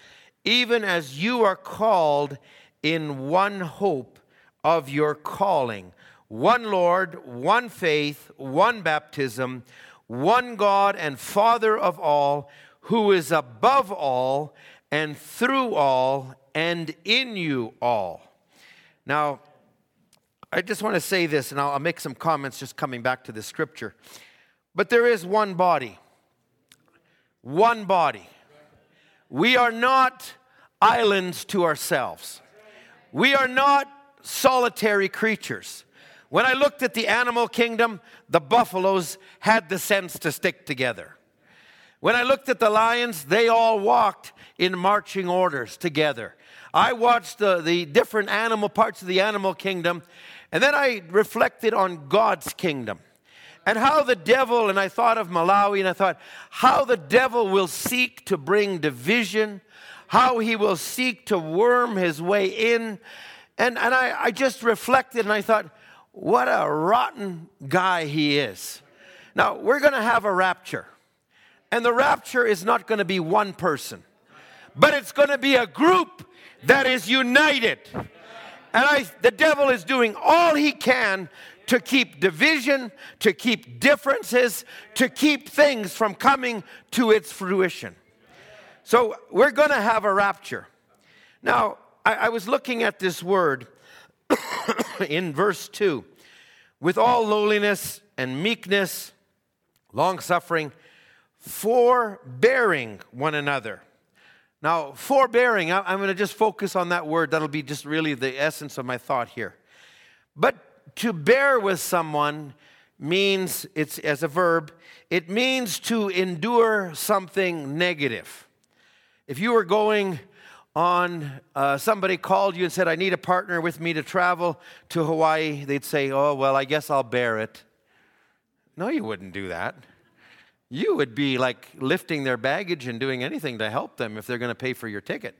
even as you are called in one hope of your calling. One Lord, one faith, one baptism, one God and Father of all, who is above all and through all and in you all. Now, I just want to say this, and I'll, I'll make some comments just coming back to the scripture. But there is one body. One body. We are not islands to ourselves. We are not solitary creatures. When I looked at the animal kingdom, the buffaloes had the sense to stick together. When I looked at the lions, they all walked in marching orders together. I watched the, the different animal parts of the animal kingdom, and then I reflected on God's kingdom and how the devil, and I thought of Malawi, and I thought how the devil will seek to bring division, how he will seek to worm his way in. And, and I, I just reflected and I thought, what a rotten guy he is. Now, we're going to have a rapture, and the rapture is not going to be one person, but it's going to be a group that is united. And I, the devil is doing all he can to keep division, to keep differences, to keep things from coming to its fruition. So we're going to have a rapture. Now, I, I was looking at this word in verse 2 with all lowliness and meekness, long suffering, forbearing one another. Now, forbearing, I'm going to just focus on that word. That'll be just really the essence of my thought here. But to bear with someone means, it's as a verb, it means to endure something negative. If you were going on, uh, somebody called you and said, I need a partner with me to travel to Hawaii, they'd say, Oh, well, I guess I'll bear it. No, you wouldn't do that you would be like lifting their baggage and doing anything to help them if they're going to pay for your ticket.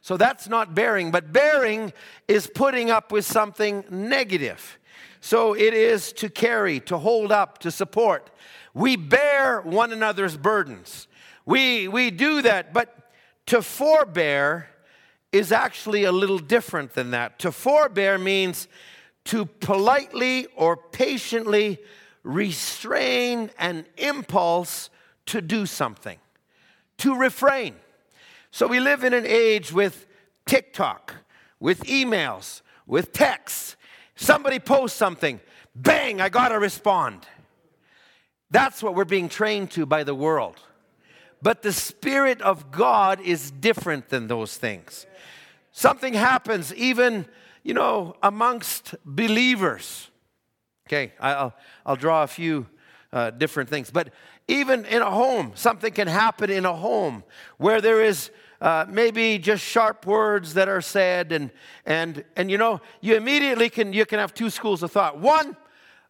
So that's not bearing, but bearing is putting up with something negative. So it is to carry, to hold up, to support. We bear one another's burdens. We, we do that, but to forbear is actually a little different than that. To forbear means to politely or patiently restrain an impulse to do something, to refrain. So we live in an age with TikTok, with emails, with texts. Somebody posts something, bang, I gotta respond. That's what we're being trained to by the world. But the Spirit of God is different than those things. Something happens even, you know, amongst believers. Okay, I'll, I'll draw a few uh, different things. But even in a home, something can happen in a home where there is uh, maybe just sharp words that are said, and, and, and you know, you immediately can, you can have two schools of thought. One,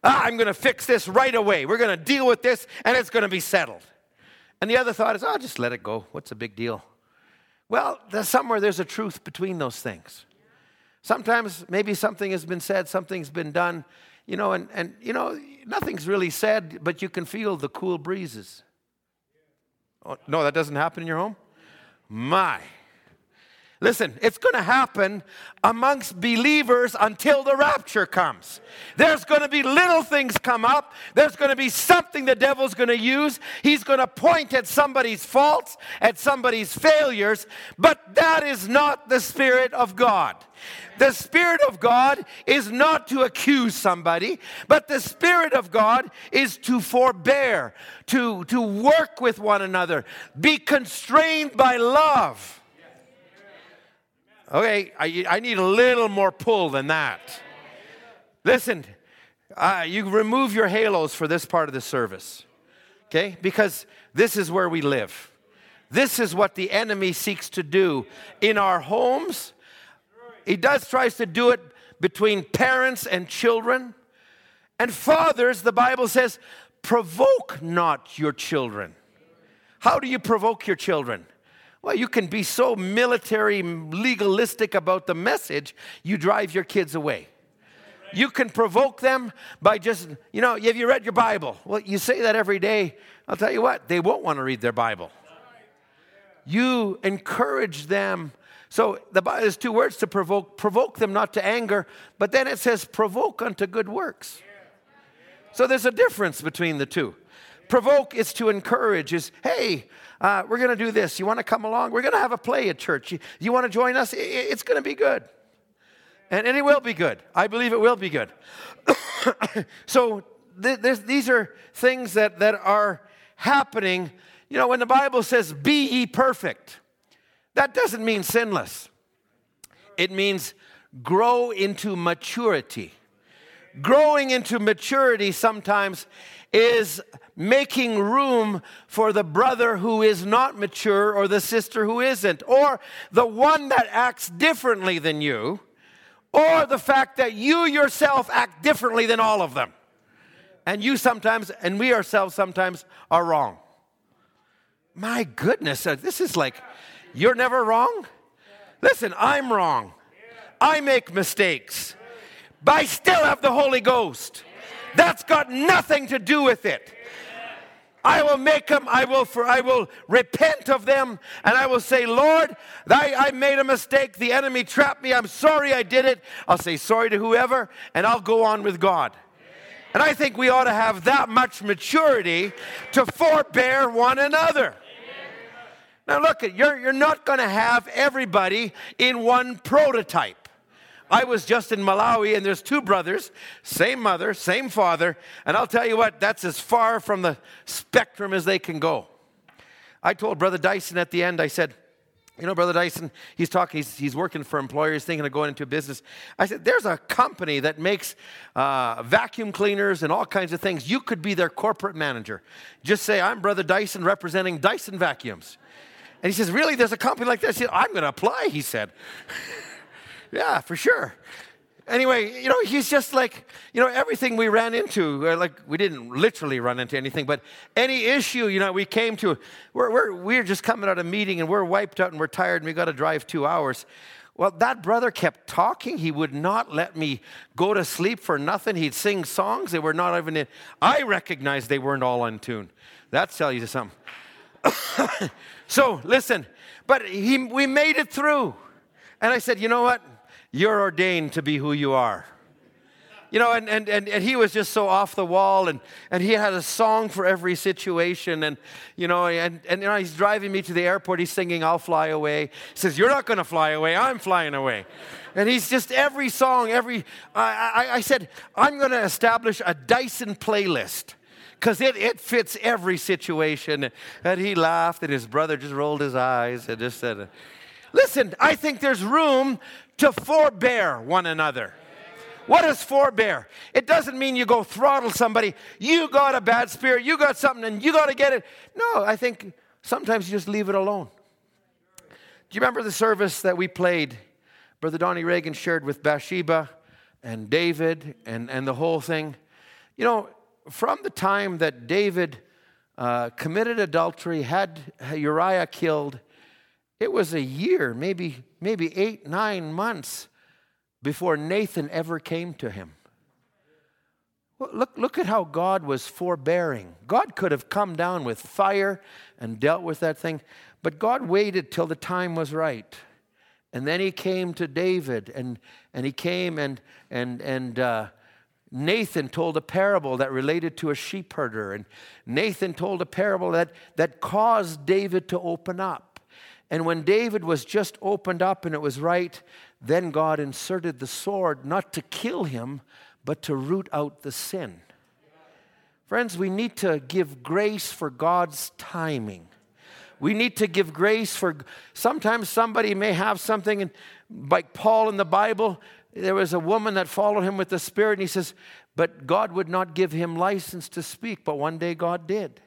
ah, I'm going to fix this right away. We're going to deal with this, and it's going to be settled. And the other thought is, oh, just let it go. What's the big deal? Well, there's somewhere there's a truth between those things. Sometimes maybe something has been said, something's been done, you know, and, and you know, nothing's really said, but you can feel the cool breezes. Oh, no, that doesn't happen in your home? My. Listen, it's going to happen amongst believers until the rapture comes. There's going to be little things come up. There's going to be something the devil's going to use. He's going to point at somebody's faults, at somebody's failures, but that is not the Spirit of God. The Spirit of God is not to accuse somebody, but the Spirit of God is to forbear, to, to work with one another, be constrained by love. Okay, I, I need a little more pull than that. Listen, uh, you remove your halos for this part of the service. Okay? Because this is where we live. This is what the enemy seeks to do in our homes. He does tries to do it between parents and children. And fathers, the Bible says, provoke not your children. How do you provoke your children? Well, you can be so military, legalistic about the message, you drive your kids away. You can provoke them by just, you know, have you read your Bible? Well, you say that every day. I'll tell you what, they won't want to read their Bible. You encourage them. So the Bible has two words to provoke provoke them not to anger, but then it says provoke unto good works. So there's a difference between the two. Provoke is to encourage, is, hey, uh, we're going to do this. You want to come along? We're going to have a play at church. You, you want to join us? It's going to be good. And, and it will be good. I believe it will be good. so th- these are things that, that are happening. You know, when the Bible says, be ye perfect, that doesn't mean sinless. It means grow into maturity. Growing into maturity sometimes is making room for the brother who is not mature or the sister who isn't, or the one that acts differently than you, or the fact that you yourself act differently than all of them. And you sometimes, and we ourselves sometimes, are wrong. My goodness, uh, this is like, you're never wrong? Listen, I'm wrong. I make mistakes, but I still have the Holy Ghost. That's got nothing to do with it. I will make them, I will, for, I will repent of them, and I will say, Lord, I, I made a mistake. The enemy trapped me. I'm sorry I did it. I'll say sorry to whoever, and I'll go on with God. And I think we ought to have that much maturity to forbear one another. Now, look, you're, you're not going to have everybody in one prototype. I was just in Malawi and there's two brothers, same mother, same father, and I'll tell you what, that's as far from the spectrum as they can go. I told Brother Dyson at the end, I said, you know, Brother Dyson, he's talking, he's, he's working for employers, thinking of going into business. I said, there's a company that makes uh, vacuum cleaners and all kinds of things. You could be their corporate manager. Just say, I'm Brother Dyson representing Dyson Vacuums. And he says, Really? There's a company like said, I'm going to apply, he said. Yeah, for sure. Anyway, you know, he's just like, you know, everything we ran into, uh, like we didn't literally run into anything, but any issue, you know, we came to, we're, we're, we're just coming out of a meeting and we're wiped out and we're tired and we got to drive two hours. Well, that brother kept talking. He would not let me go to sleep for nothing. He'd sing songs. They were not even in. I recognized they weren't all in tune. That tells you something. so listen, but he, we made it through. And I said, you know what? You're ordained to be who you are. You know, and, and, and, and he was just so off the wall, and, and he had a song for every situation. And, you know, and, and you know, he's driving me to the airport. He's singing, I'll fly away. He says, You're not going to fly away. I'm flying away. And he's just every song, every. I, I, I said, I'm going to establish a Dyson playlist because it, it fits every situation. And he laughed, and his brother just rolled his eyes and just said, Listen, I think there's room to forbear one another. What is forbear? It doesn't mean you go throttle somebody. You got a bad spirit, you got something, and you got to get it. No, I think sometimes you just leave it alone. Do you remember the service that we played? Brother Donnie Reagan shared with Bathsheba and David and, and the whole thing. You know, from the time that David uh, committed adultery, had Uriah killed, it was a year, maybe, maybe eight, nine months before Nathan ever came to him. Look, look at how God was forbearing. God could have come down with fire and dealt with that thing, but God waited till the time was right. And then he came to David, and, and he came and, and, and uh, Nathan told a parable that related to a sheep herder, and Nathan told a parable that, that caused David to open up. And when David was just opened up and it was right, then God inserted the sword not to kill him, but to root out the sin. Friends, we need to give grace for God's timing. We need to give grace for sometimes somebody may have something, and like Paul in the Bible, there was a woman that followed him with the Spirit, and he says, But God would not give him license to speak, but one day God did.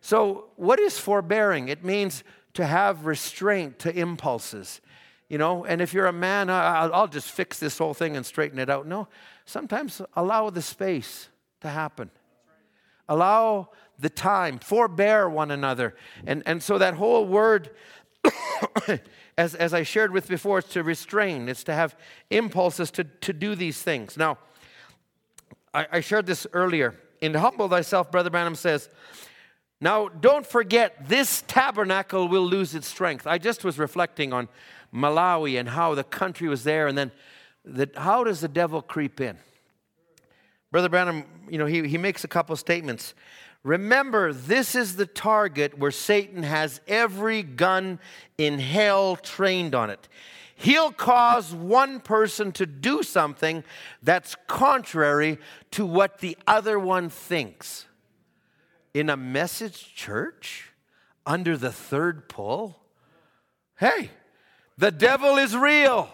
So, what is forbearing? It means to have restraint to impulses. You know, and if you're a man, I'll just fix this whole thing and straighten it out. No, sometimes allow the space to happen. Allow the time, forbear one another. And, and so that whole word, as, as I shared with before, it's to restrain, it's to have impulses to, to do these things. Now, I, I shared this earlier. In Humble Thyself, Brother Branham says, now, don't forget, this tabernacle will lose its strength. I just was reflecting on Malawi and how the country was there, and then the, how does the devil creep in? Brother Branham, you know, he, he makes a couple statements. Remember, this is the target where Satan has every gun in hell trained on it. He'll cause one person to do something that's contrary to what the other one thinks in a message church under the third pull? Hey, the devil is real.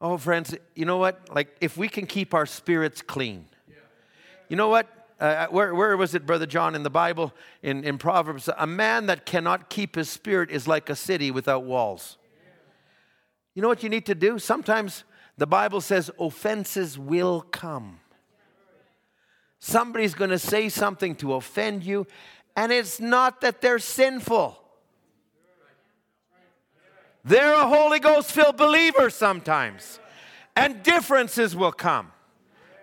Oh, friends, you know what? Like, if we can keep our spirits clean, you know what? Uh, where, where was it, Brother John, in the Bible, in, in Proverbs? A man that cannot keep his spirit is like a city without walls. You know what you need to do? Sometimes the Bible says offenses will come. Somebody's going to say something to offend you, and it's not that they're sinful. They're a Holy Ghost filled believer sometimes, and differences will come.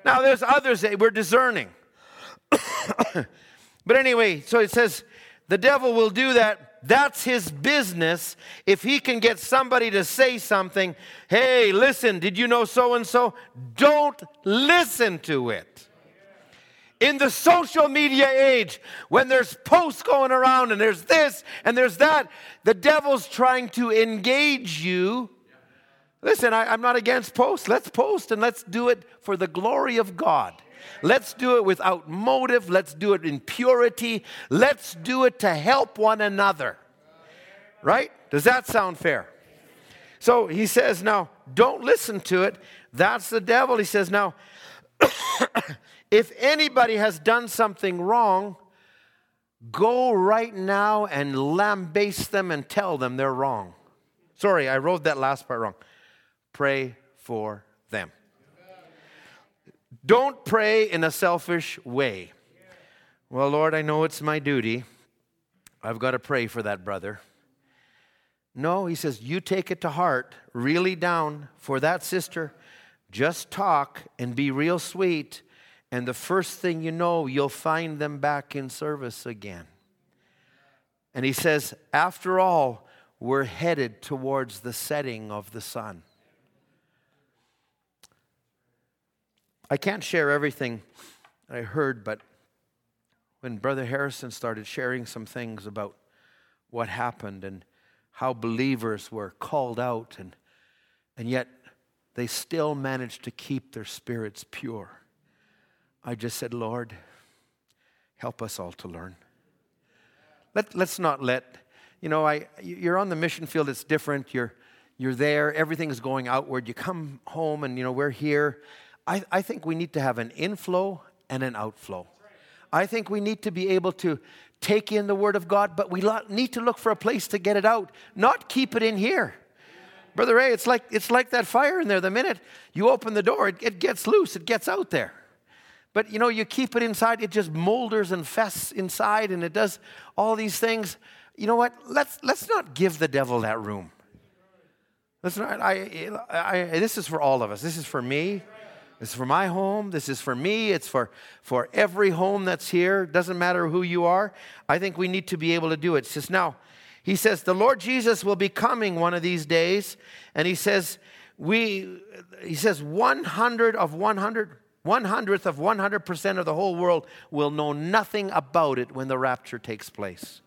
Now, there's others that we're discerning. but anyway, so it says the devil will do that. That's his business. If he can get somebody to say something, hey, listen, did you know so and so? Don't listen to it. In the social media age, when there's posts going around and there's this and there's that, the devil's trying to engage you. Listen, I, am not against posts. Let's post and let's do it for the glory of God. Let's do it without motive. Let's do it in purity. Let's do it to help one another. Right? Does that sound fair? So he says, now, don't listen to it. That's the devil. He says, now, if anybody has done something wrong, go right now and lambaste them and tell them they're wrong. Sorry, I wrote that last part wrong. Pray for them. Don't pray in a selfish way. Well, Lord, I know it's my duty. I've got to pray for that brother. No, he says, you take it to heart, really down for that sister. Just talk and be real sweet. And the first thing you know, you'll find them back in service again. And he says, after all, we're headed towards the setting of the sun. I can't share everything I heard, but when Brother Harrison started sharing some things about what happened and how believers were called out, and, and yet they still managed to keep their spirits pure, I just said, Lord, help us all to learn. Let, let's not let, you know, I, you're on the mission field, it's different. You're, you're there, everything's going outward. You come home, and, you know, we're here I, I think we need to have an inflow and an outflow. I think we need to be able to take in the Word of God, but we need to look for a place to get it out, not keep it in here. Brother Ray, it's like, it's like that fire in there. The minute you open the door, it, it gets loose, it gets out there. But you know, you keep it inside, it just molders and fests inside, and it does all these things. You know what? Let's, let's not give the devil that room. Let's not, I, I, this is for all of us. This is for me. This is for my home. This is for me. It's for, for every home that's here. Doesn't matter who you are. I think we need to be able to do it. It says, now, he says, the Lord Jesus will be coming one of these days. And he says, we, he says, 100 of 100, 100th of 100% of the whole world will know nothing about it when the rapture takes place.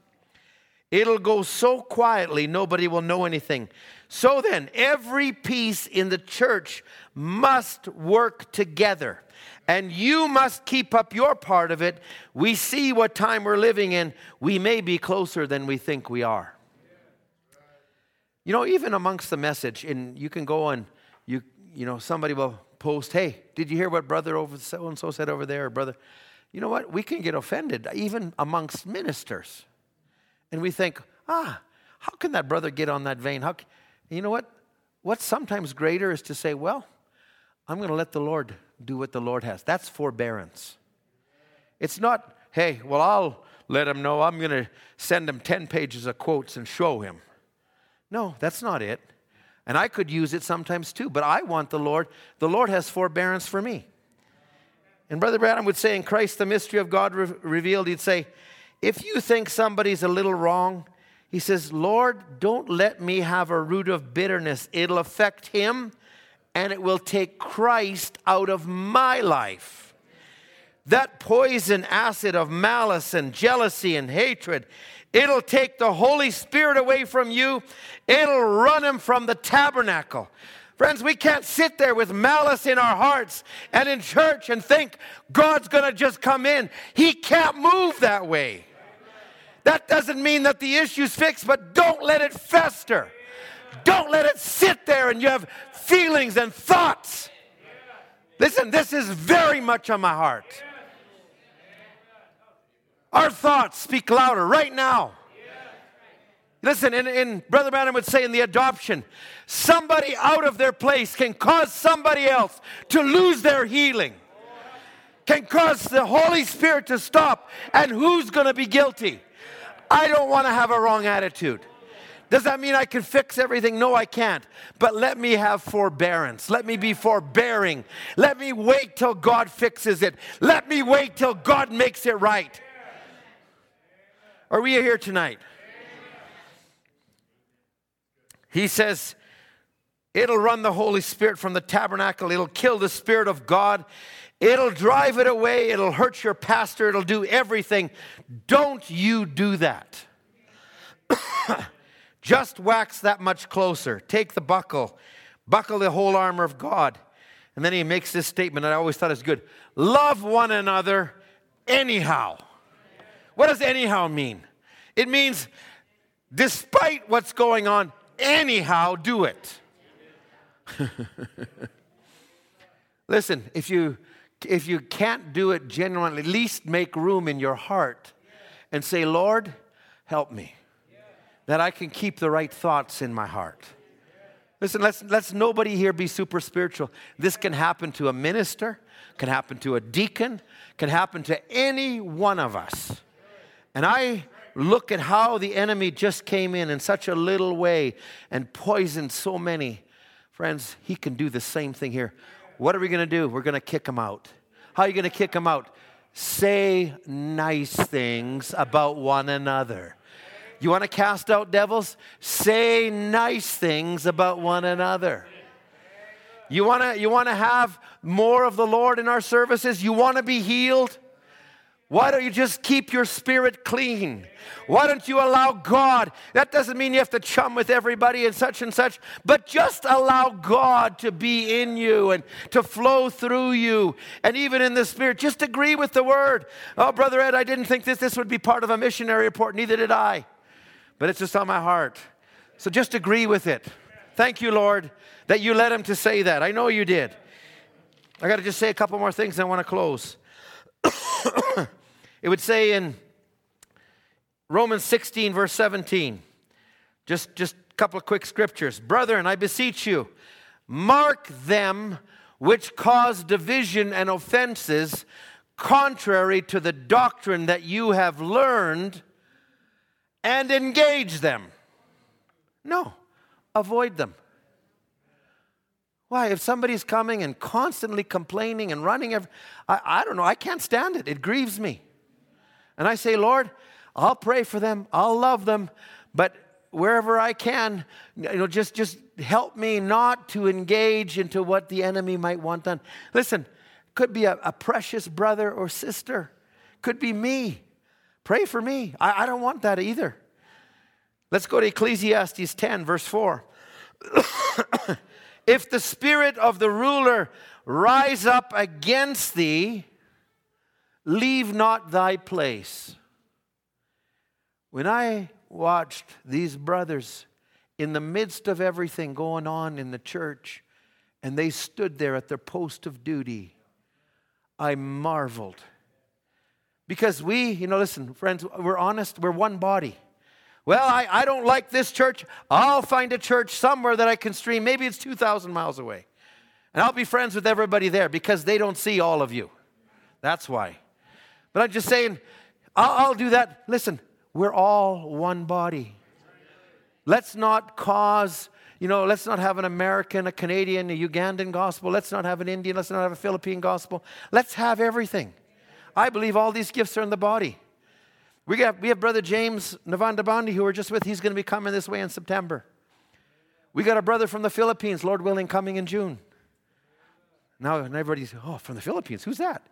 It'll go so quietly, nobody will know anything. So then, every piece in the church must work together. And you must keep up your part of it. We see what time we're living in. We may be closer than we think we are. You know, even amongst the message, and you can go and you, you know, somebody will post, hey, did you hear what brother over so and so said over there, or brother? You know what? We can get offended even amongst ministers. And we think, ah, how can that brother get on that vein? How can, you know what? What's sometimes greater is to say, well, I'm going to let the Lord do what the Lord has. That's forbearance. It's not, hey, well, I'll let him know I'm going to send him 10 pages of quotes and show him. No, that's not it. And I could use it sometimes too, but I want the Lord. The Lord has forbearance for me. And Brother Branham would say in Christ, the mystery of God re- revealed, he'd say, if you think somebody's a little wrong, he says, Lord, don't let me have a root of bitterness. It'll affect him and it will take Christ out of my life. That poison acid of malice and jealousy and hatred, it'll take the Holy Spirit away from you. It'll run him from the tabernacle. Friends, we can't sit there with malice in our hearts and in church and think God's going to just come in. He can't move that way. That doesn't mean that the issue's fixed, but don't let it fester. Don't let it sit there and you have feelings and thoughts. Listen, this is very much on my heart. Our thoughts speak louder right now. Listen, in, in Brother Branham would say in the adoption, somebody out of their place can cause somebody else to lose their healing, can cause the Holy Spirit to stop, and who's going to be guilty? I don't want to have a wrong attitude. Does that mean I can fix everything? No, I can't. But let me have forbearance. Let me be forbearing. Let me wait till God fixes it. Let me wait till God makes it right. Are we here tonight? He says, It'll run the Holy Spirit from the tabernacle. It'll kill the Spirit of God. It'll drive it away. It'll hurt your pastor. It'll do everything. Don't you do that. Just wax that much closer. Take the buckle, buckle the whole armor of God. And then he makes this statement that I always thought is good love one another anyhow. What does anyhow mean? It means despite what's going on, anyhow do it. Listen, if you if you can't do it genuinely, at least make room in your heart and say, Lord, help me. That I can keep the right thoughts in my heart. Listen, let's, let's nobody here be super spiritual. This can happen to a minister, can happen to a deacon, can happen to any one of us. And I look at how the enemy just came in in such a little way and poisoned so many. Friends, he can do the same thing here. What are we going to do? We're going to kick him out. How are you going to kick him out? Say nice things about one another. You want to cast out devils? Say nice things about one another. You want to you want to have more of the Lord in our services? You want to be healed? Why don't you just keep your spirit clean? Why don't you allow God? That doesn't mean you have to chum with everybody and such and such, but just allow God to be in you and to flow through you. And even in the spirit, just agree with the word. Oh, Brother Ed, I didn't think this, this would be part of a missionary report, neither did I. But it's just on my heart. So just agree with it. Thank you, Lord, that you led him to say that. I know you did. I got to just say a couple more things and I want to close. It would say in Romans 16, verse 17, just, just a couple of quick scriptures. Brethren, I beseech you, mark them which cause division and offenses contrary to the doctrine that you have learned and engage them. No, avoid them. Why? If somebody's coming and constantly complaining and running, every, I, I don't know, I can't stand it. It grieves me. And I say, Lord, I'll pray for them, I'll love them, but wherever I can, you know, just, just help me not to engage into what the enemy might want done. Listen, could be a, a precious brother or sister, could be me. Pray for me. I, I don't want that either. Let's go to Ecclesiastes 10, verse 4. if the spirit of the ruler rise up against thee, Leave not thy place. When I watched these brothers in the midst of everything going on in the church, and they stood there at their post of duty, I marveled. Because we, you know, listen, friends, we're honest, we're one body. Well, I, I don't like this church. I'll find a church somewhere that I can stream. Maybe it's 2,000 miles away. And I'll be friends with everybody there because they don't see all of you. That's why. But I'm just saying, I'll, I'll do that. Listen, we're all one body. Let's not cause, you know, let's not have an American, a Canadian, a Ugandan gospel. Let's not have an Indian. Let's not have a Philippine gospel. Let's have everything. I believe all these gifts are in the body. We, got, we have Brother James Navandabandi, who we're just with. He's going to be coming this way in September. We got a brother from the Philippines, Lord willing, coming in June. Now everybody's, oh, from the Philippines, who's that?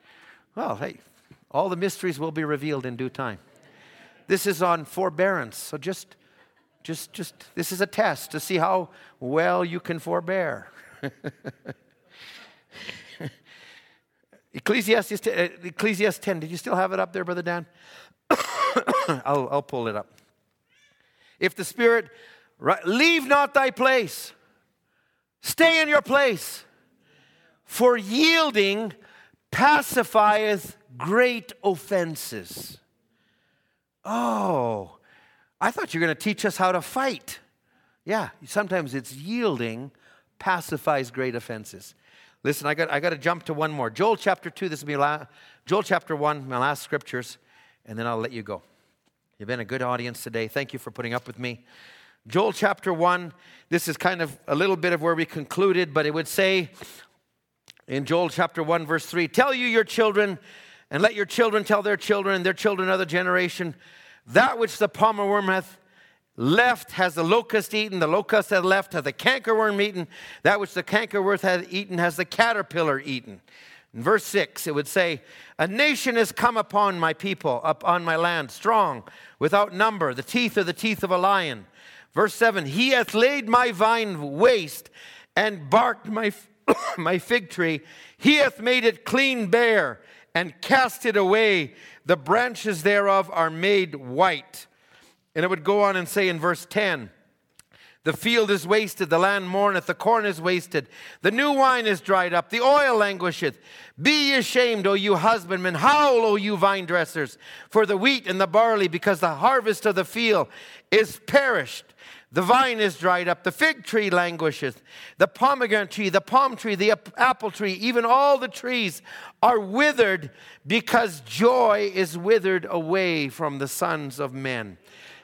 Well, hey, all the mysteries will be revealed in due time. This is on forbearance, so just, just, just, this is a test to see how well you can forbear. Ecclesiastes, 10, uh, Ecclesiastes 10, did you still have it up there, Brother Dan? I'll, I'll pull it up. If the Spirit, leave not thy place, stay in your place, for yielding pacifieth great offenses. Oh, I thought you were going to teach us how to fight. Yeah, sometimes it's yielding pacifies great offenses. Listen, I got, I got to jump to one more. Joel chapter 2, this will be Joel chapter 1, my last scriptures and then I'll let you go. You've been a good audience today. Thank you for putting up with me. Joel chapter 1, this is kind of a little bit of where we concluded, but it would say in Joel chapter 1, verse 3 Tell you your children, and let your children tell their children, and their children other generation, that which the palmer worm hath left has the locust eaten, the locust hath left hath the cankerworm eaten, that which the cankerworm hath eaten has the caterpillar eaten. In verse 6, it would say, A nation has come upon my people, upon my land, strong, without number. The teeth are the teeth of a lion. Verse 7, He hath laid my vine waste and barked my, my fig tree. He hath made it clean bare and cast it away. The branches thereof are made white. And it would go on and say in verse 10, the field is wasted, the land mourneth, the corn is wasted, the new wine is dried up, the oil languisheth. Be ye ashamed, O you husbandmen, howl, O you vine dressers, for the wheat and the barley, because the harvest of the field is perished. The vine is dried up, the fig tree languisheth, the pomegranate tree, the palm tree, the apple tree, even all the trees are withered because joy is withered away from the sons of men.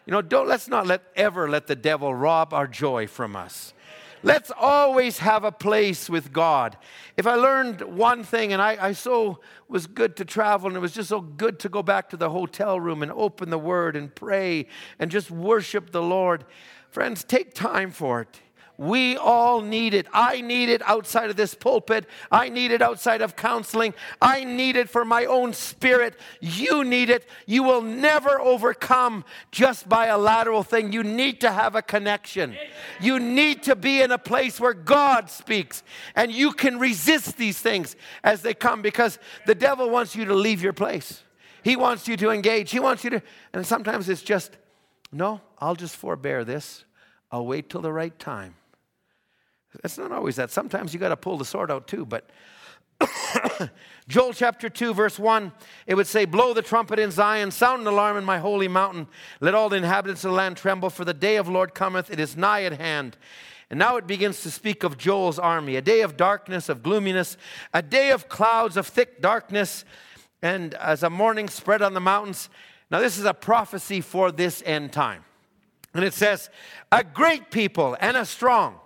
You know, don't, let's not let, ever let the devil rob our joy from us. Let's always have a place with God. If I learned one thing, and I, I so was good to travel, and it was just so good to go back to the hotel room and open the Word and pray and just worship the Lord. Friends, take time for it. We all need it. I need it outside of this pulpit. I need it outside of counseling. I need it for my own spirit. You need it. You will never overcome just by a lateral thing. You need to have a connection. You need to be in a place where God speaks and you can resist these things as they come because the devil wants you to leave your place. He wants you to engage. He wants you to, and sometimes it's just, no, I'll just forbear this. I'll wait till the right time. It's not always that. Sometimes you got to pull the sword out too, but Joel chapter 2, verse 1, it would say, Blow the trumpet in Zion, sound an alarm in my holy mountain. Let all the inhabitants of the land tremble, for the day of the Lord cometh, it is nigh at hand. And now it begins to speak of Joel's army a day of darkness, of gloominess, a day of clouds, of thick darkness, and as a morning spread on the mountains. Now, this is a prophecy for this end time. And it says, A great people and a strong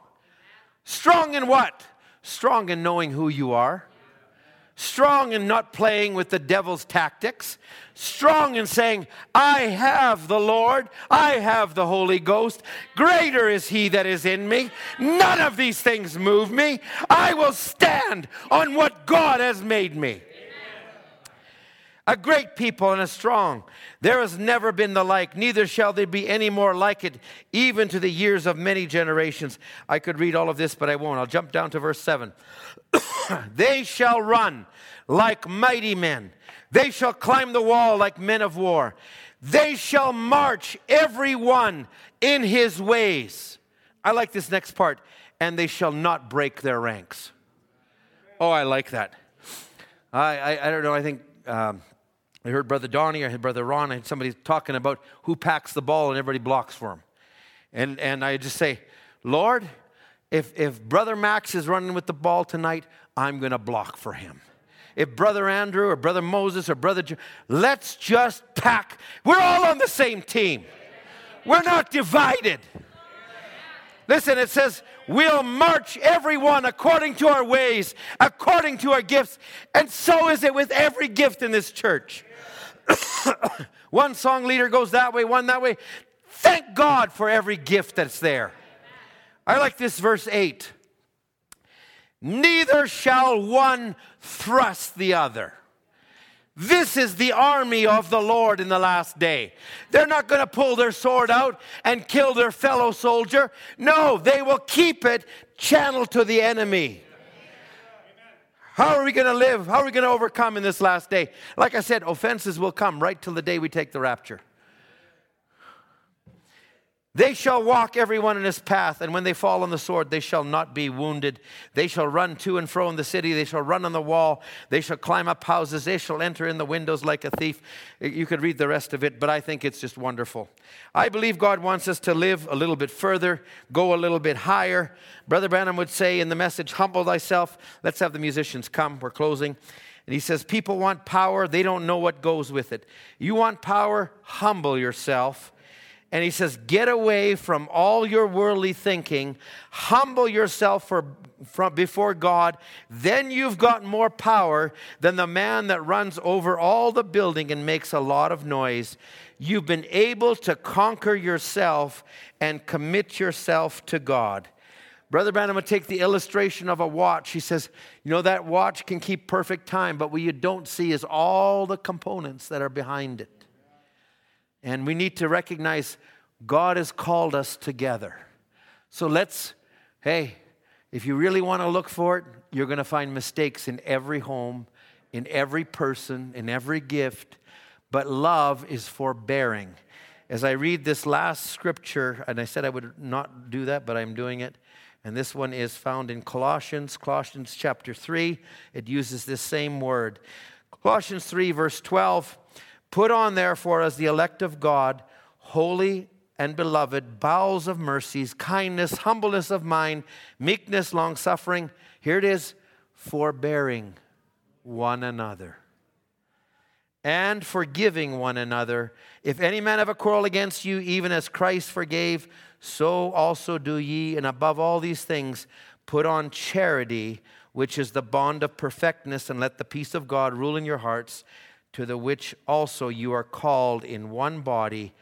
Strong in what? Strong in knowing who you are. Strong in not playing with the devil's tactics. Strong in saying, I have the Lord. I have the Holy Ghost. Greater is he that is in me. None of these things move me. I will stand on what God has made me a great people and a strong. There has never been the like, neither shall there be any more like it, even to the years of many generations. I could read all of this, but I won't. I'll jump down to verse 7. they shall run like mighty men, they shall climb the wall like men of war. They shall march every one in his ways. I like this next part. And they shall not break their ranks. Oh, I like that. I, I, I don't know. I think um, I heard Brother Donnie, I heard Brother Ron, I had somebody talking about who packs the ball and everybody blocks for him. And, and I just say, Lord, if, if Brother Max is running with the ball tonight, I'm going to block for him. If Brother Andrew or Brother Moses or Brother, jo- let's just pack. We're all on the same team. We're not divided. Listen, it says, we'll march everyone according to our ways, according to our gifts. And so is it with every gift in this church. one song leader goes that way, one that way. Thank God for every gift that's there. I like this verse 8. Neither shall one thrust the other. This is the army of the Lord in the last day. They're not going to pull their sword out and kill their fellow soldier. No, they will keep it channeled to the enemy. How are we going to live? How are we going to overcome in this last day? Like I said, offenses will come right till the day we take the rapture. They shall walk everyone in his path, and when they fall on the sword, they shall not be wounded. They shall run to and fro in the city. They shall run on the wall. They shall climb up houses. They shall enter in the windows like a thief. You could read the rest of it, but I think it's just wonderful. I believe God wants us to live a little bit further, go a little bit higher. Brother Branham would say in the message, Humble thyself. Let's have the musicians come. We're closing. And he says, People want power, they don't know what goes with it. You want power? Humble yourself. And he says, Get away from all your worldly thinking, humble yourself for, from, before God. Then you've got more power than the man that runs over all the building and makes a lot of noise. You've been able to conquer yourself and commit yourself to God. Brother Branham would take the illustration of a watch. He says, You know, that watch can keep perfect time, but what you don't see is all the components that are behind it. And we need to recognize God has called us together. So let's, hey, if you really want to look for it, you're going to find mistakes in every home, in every person, in every gift. But love is forbearing. As I read this last scripture, and I said I would not do that, but I'm doing it. And this one is found in Colossians, Colossians chapter 3. It uses this same word. Colossians 3, verse 12. Put on, therefore, as the elect of God, holy and beloved, bowels of mercies, kindness, humbleness of mind, meekness, long suffering. Here it is forbearing one another and forgiving one another. If any man have a quarrel against you, even as Christ forgave, so also do ye. And above all these things, put on charity, which is the bond of perfectness, and let the peace of God rule in your hearts to the which also you are called in one body,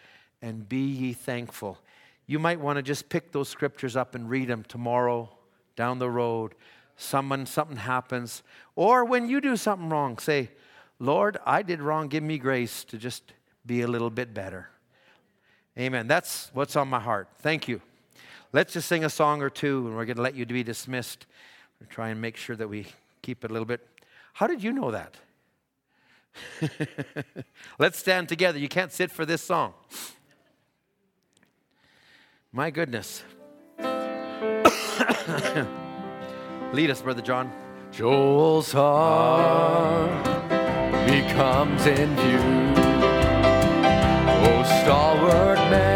and be ye thankful. You might want to just pick those scriptures up and read them tomorrow, down the road. Someone, something happens. Or when you do something wrong, say, Lord, I did wrong. Give me grace to just be a little bit better. Amen. That's what's on my heart. Thank you. Let's just sing a song or two, and we're going to let you be dismissed. And make sure that we keep it a little bit. How did you know that? Let's stand together. You can't sit for this song. My goodness. Lead us, Brother John.
Joel's heart becomes in view. Oh, stalwart man.